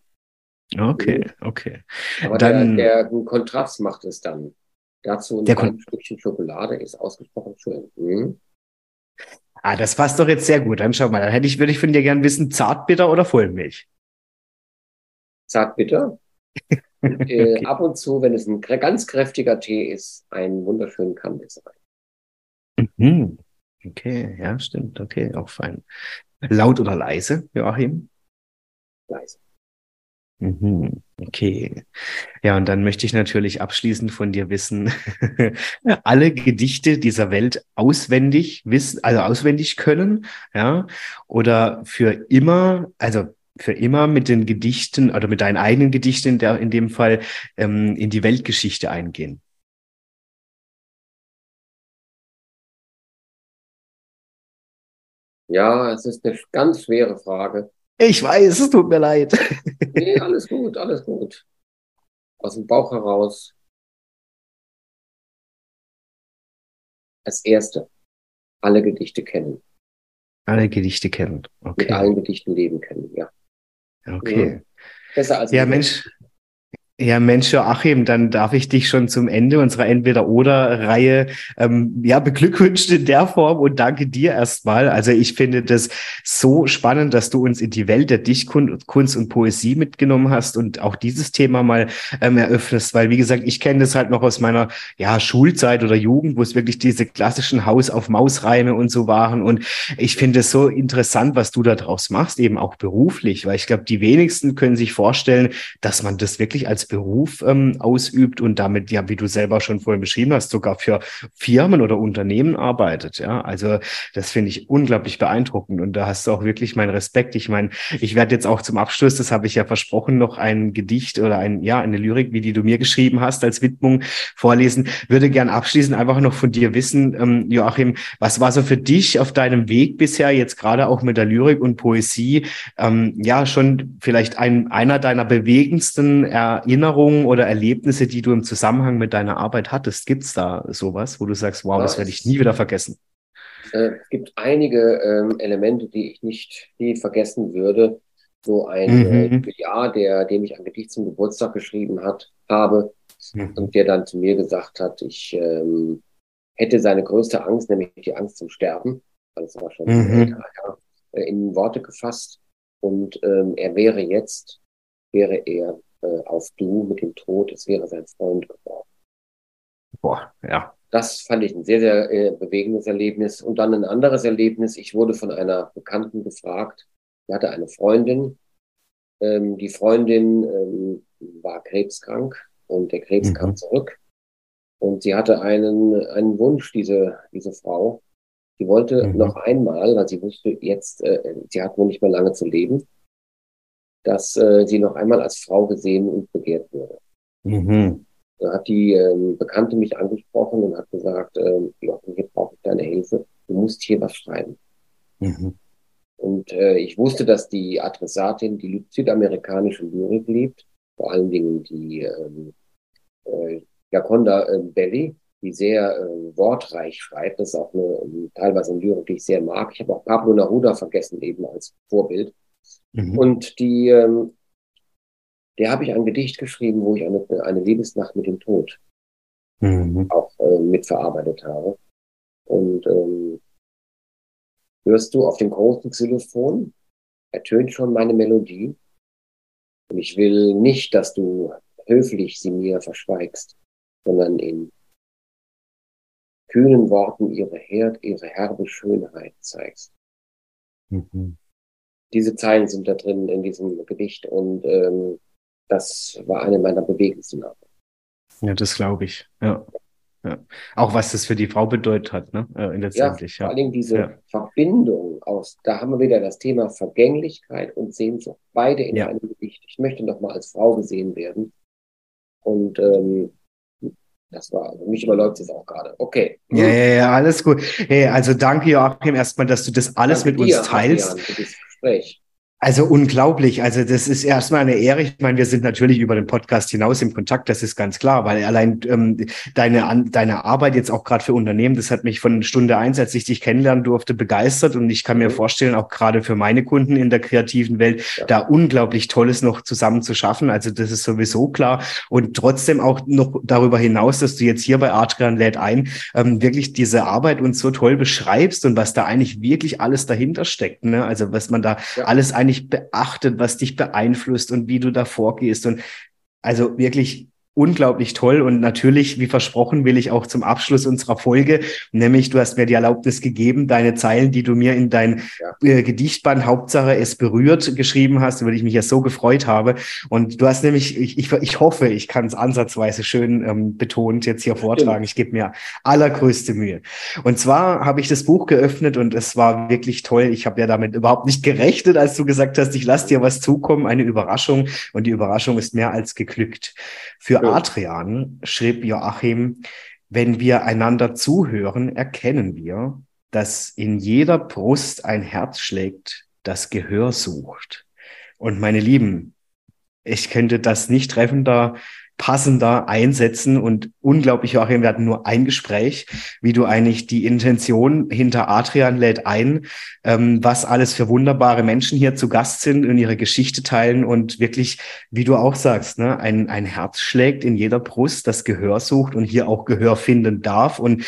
Okay, mhm. okay. Aber dann, der, der Kontrast macht es dann. Dazu ein Kon Stückchen Schokolade ist ausgesprochen schön. Mhm. Ah, das passt doch jetzt sehr gut. Dann schau mal, dann hätte ich, würde ich von dir gerne wissen, Zartbitter oder Vollmilch? Zartbitter. äh, okay. Ab und zu, wenn es ein ganz kräftiger Tee ist, einen wunderschönen Kandis rein. Mhm. Okay, ja, stimmt. Okay, auch fein. Laut oder leise, Joachim? Leise. Mhm, okay. Ja, und dann möchte ich natürlich abschließend von dir wissen, alle Gedichte dieser Welt auswendig wissen, also auswendig können, ja, oder für immer, also für immer mit den Gedichten oder mit deinen eigenen Gedichten in, der, in dem Fall ähm, in die Weltgeschichte eingehen. Ja, es ist eine ganz schwere Frage. Ich weiß, es tut mir leid. Nee, alles gut, alles gut. Aus dem Bauch heraus. Als erste, alle Gedichte kennen. Alle Gedichte kennen. Okay. Mit allen Gedichten leben können, ja. Okay. Ja. Besser als ja, Mensch. Ja, Mensch, Joachim, dann darf ich dich schon zum Ende unserer Entweder-Oder-Reihe ähm, ja, beglückwünschen in der Form und danke dir erstmal. Also ich finde das so spannend, dass du uns in die Welt der Dichtkunst und Poesie mitgenommen hast und auch dieses Thema mal ähm, eröffnest, weil wie gesagt, ich kenne das halt noch aus meiner ja, Schulzeit oder Jugend, wo es wirklich diese klassischen Haus-auf-Maus-Reime und so waren. Und ich finde es so interessant, was du da draus machst, eben auch beruflich, weil ich glaube, die wenigsten können sich vorstellen, dass man das wirklich als Beruf ähm, ausübt und damit, ja, wie du selber schon vorhin beschrieben hast, sogar für Firmen oder Unternehmen arbeitet. Ja, also das finde ich unglaublich beeindruckend und da hast du auch wirklich meinen Respekt. Ich meine, ich werde jetzt auch zum Abschluss, das habe ich ja versprochen, noch ein Gedicht oder ein, ja, eine Lyrik, wie die du mir geschrieben hast, als Widmung vorlesen. Würde gern abschließend einfach noch von dir wissen, ähm, Joachim, was war so für dich auf deinem Weg bisher, jetzt gerade auch mit der Lyrik und Poesie, ähm, ja, schon vielleicht ein, einer deiner bewegendsten Erinnerungen Erinnerungen oder Erlebnisse, die du im Zusammenhang mit deiner Arbeit hattest? Gibt es da sowas, wo du sagst, wow, ja, das werde ich nie wieder vergessen? Äh, es gibt einige ähm, Elemente, die ich nicht nie vergessen würde. So ein äh, mhm. Jahr, der, dem ich ein Gedicht zum Geburtstag geschrieben hat, habe mhm. und der dann zu mir gesagt hat, ich ähm, hätte seine größte Angst, nämlich die Angst zum Sterben, das war schon mhm. ja, äh, in Worte gefasst. Und ähm, er wäre jetzt, wäre er äh, auf Du mit dem Tod, es wäre sein Freund geworden. Boah, ja. Das fand ich ein sehr, sehr äh, bewegendes Erlebnis. Und dann ein anderes Erlebnis. Ich wurde von einer Bekannten gefragt. Sie hatte eine Freundin. Ähm, die Freundin ähm, war krebskrank und der Krebs mhm. kam zurück. Und sie hatte einen, einen Wunsch, diese, diese Frau. Sie wollte mhm. noch einmal, weil sie wusste, jetzt, äh, sie hat wohl nicht mehr lange zu leben, dass äh, sie noch einmal als Frau gesehen und begehrt würde. Mhm. Da hat die ähm, Bekannte mich angesprochen und hat gesagt, ähm, Jochen, hier brauche ich deine Hilfe. Du musst hier was schreiben. Mhm. Und äh, ich wusste, dass die Adressatin die südamerikanische Lyrik liebt, vor allen Dingen die ähm, äh, Jaconda äh, Belli, die sehr äh, wortreich schreibt. Das ist auch eine, teilweise eine Lyrik, die ich sehr mag. Ich habe auch Pablo Neruda vergessen, eben als Vorbild. Mhm. Und die, ähm, der habe ich ein Gedicht geschrieben, wo ich eine, eine Lebensnacht mit dem Tod mhm. auch äh, mitverarbeitet habe. Und ähm, hörst du auf dem großen Xylophon, ertönt schon meine Melodie. Und ich will nicht, dass du höflich sie mir verschweigst, sondern in kühnen Worten ihre, Herd, ihre herbe Schönheit zeigst. Mhm. Diese Zeilen sind da drin in diesem Gedicht und ähm, das war eine meiner bewegendsten Arbeiten. Ja, das glaube ich. Ja. ja. Auch was das für die Frau bedeutet hat, ne? Äh, letztendlich. Ja, vor allen Dingen diese ja. Verbindung aus, da haben wir wieder das Thema Vergänglichkeit und Sehnsucht. Beide in ja. einem Gedicht. Ich möchte noch mal als Frau gesehen werden. Und ähm, das war, also mich überläuft es auch gerade. Okay. Ja, ja, ja, alles gut. Hey, also danke Joachim erstmal, dass du das alles danke mit dir, uns teilst. Adrian, für das Gespräch. Also unglaublich. Also das ist erstmal eine Ehre. Ich meine, wir sind natürlich über den Podcast hinaus im Kontakt, das ist ganz klar, weil allein ähm, deine, an, deine Arbeit jetzt auch gerade für Unternehmen, das hat mich von Stunde eins, als ich dich kennenlernen durfte, begeistert. Und ich kann mir vorstellen, auch gerade für meine Kunden in der kreativen Welt, ja. da unglaublich Tolles noch zusammen zu schaffen. Also das ist sowieso klar. Und trotzdem auch noch darüber hinaus, dass du jetzt hier bei Adrian lädt ein, ähm, wirklich diese Arbeit uns so toll beschreibst und was da eigentlich wirklich alles dahinter steckt. Ne? Also was man da ja. alles ein eigentlich beachtet, was dich beeinflusst und wie du da vorgehst. Und also wirklich unglaublich toll. Und natürlich, wie versprochen, will ich auch zum Abschluss unserer Folge, nämlich du hast mir die Erlaubnis gegeben, deine Zeilen, die du mir in dein ja. äh, Gedichtband Hauptsache es berührt geschrieben hast, über die ich mich ja so gefreut habe. Und du hast nämlich, ich, ich, ich hoffe, ich kann es ansatzweise schön ähm, betont jetzt hier vortragen. Ich gebe mir allergrößte Mühe. Und zwar habe ich das Buch geöffnet und es war wirklich toll. Ich habe ja damit überhaupt nicht gerechnet, als du gesagt hast, ich lasse dir was zukommen, eine Überraschung. Und die Überraschung ist mehr als geglückt. Für Adrian schrieb Joachim, wenn wir einander zuhören, erkennen wir, dass in jeder Brust ein Herz schlägt, das Gehör sucht. Und meine Lieben, ich könnte das nicht treffender passender einsetzen und unglaublich, Joachim, wir hatten nur ein Gespräch, wie du eigentlich die Intention hinter Adrian lädt ein, ähm, was alles für wunderbare Menschen hier zu Gast sind und ihre Geschichte teilen und wirklich, wie du auch sagst, ne, ein, ein Herz schlägt in jeder Brust, das Gehör sucht und hier auch Gehör finden darf und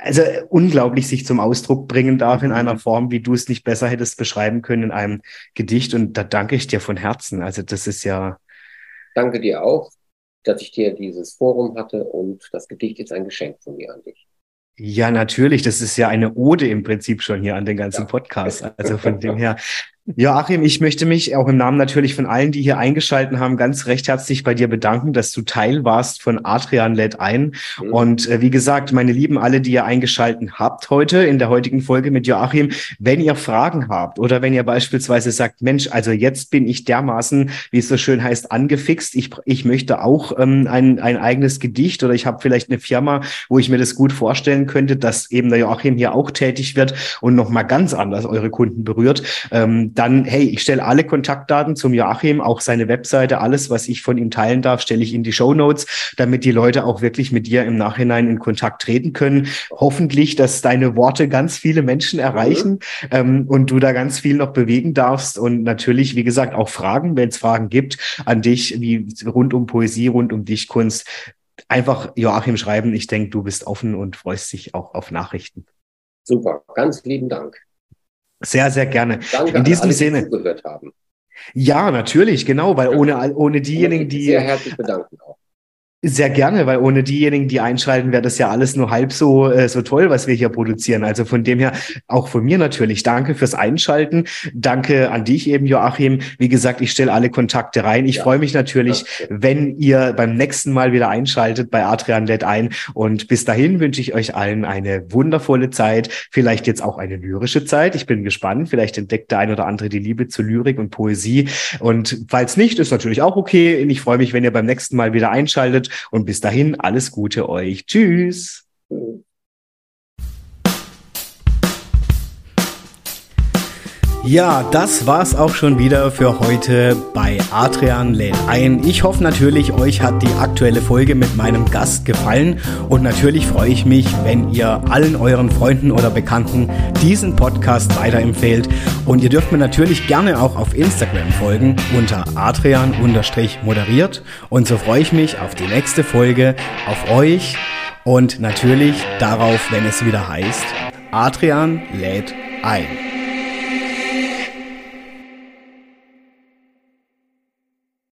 also unglaublich sich zum Ausdruck bringen darf in einer Form, wie du es nicht besser hättest beschreiben können in einem Gedicht. Und da danke ich dir von Herzen. Also das ist ja. Danke dir auch dass ich dir dieses Forum hatte und das Gedicht ist ein Geschenk von mir an dich. Ja, natürlich. Das ist ja eine Ode im Prinzip schon hier an den ganzen ja. Podcast. Also von dem her Joachim, ich möchte mich auch im Namen natürlich von allen, die hier eingeschalten haben, ganz recht herzlich bei dir bedanken, dass du Teil warst von Adrian lädt ein. Mhm. Und äh, wie gesagt, meine Lieben, alle, die ihr eingeschalten habt heute in der heutigen Folge mit Joachim, wenn ihr Fragen habt oder wenn ihr beispielsweise sagt, Mensch, also jetzt bin ich dermaßen, wie es so schön heißt, angefixt. Ich, ich möchte auch ähm, ein, ein eigenes Gedicht oder ich habe vielleicht eine Firma, wo ich mir das gut vorstellen könnte, dass eben der Joachim hier auch tätig wird und nochmal ganz anders eure Kunden berührt. Ähm, dann, hey, ich stelle alle Kontaktdaten zum Joachim, auch seine Webseite, alles, was ich von ihm teilen darf, stelle ich in die Show Notes, damit die Leute auch wirklich mit dir im Nachhinein in Kontakt treten können. Hoffentlich, dass deine Worte ganz viele Menschen erreichen mhm. ähm, und du da ganz viel noch bewegen darfst. Und natürlich, wie gesagt, auch Fragen, wenn es Fragen gibt an dich, wie rund um Poesie, rund um Dichtkunst. Einfach Joachim schreiben. Ich denke, du bist offen und freust dich auch auf Nachrichten. Super, ganz lieben Dank. Sehr, sehr gerne. Danke In diesem alle, Sinne. Die zugehört haben. Ja, natürlich, genau, weil ohne, ohne diejenigen, die. Sehr herzlich bedanken auch. Sehr gerne, weil ohne diejenigen, die einschalten, wäre das ja alles nur halb so, äh, so toll, was wir hier produzieren. Also von dem her, auch von mir natürlich, danke fürs Einschalten. Danke an dich eben, Joachim. Wie gesagt, ich stelle alle Kontakte rein. Ich ja. freue mich natürlich, okay. wenn ihr beim nächsten Mal wieder einschaltet bei Adrian Led ein. Und bis dahin wünsche ich euch allen eine wundervolle Zeit. Vielleicht jetzt auch eine lyrische Zeit. Ich bin gespannt. Vielleicht entdeckt der ein oder andere die Liebe zu Lyrik und Poesie. Und falls nicht, ist natürlich auch okay. Ich freue mich, wenn ihr beim nächsten Mal wieder einschaltet. Und bis dahin alles Gute euch. Tschüss. Ja, das war's auch schon wieder für heute bei Adrian lädt ein. Ich hoffe natürlich, euch hat die aktuelle Folge mit meinem Gast gefallen und natürlich freue ich mich, wenn ihr allen euren Freunden oder Bekannten diesen Podcast weiterempfehlt und ihr dürft mir natürlich gerne auch auf Instagram folgen unter adrian-moderiert und so freue ich mich auf die nächste Folge, auf euch und natürlich darauf, wenn es wieder heißt, Adrian lädt ein.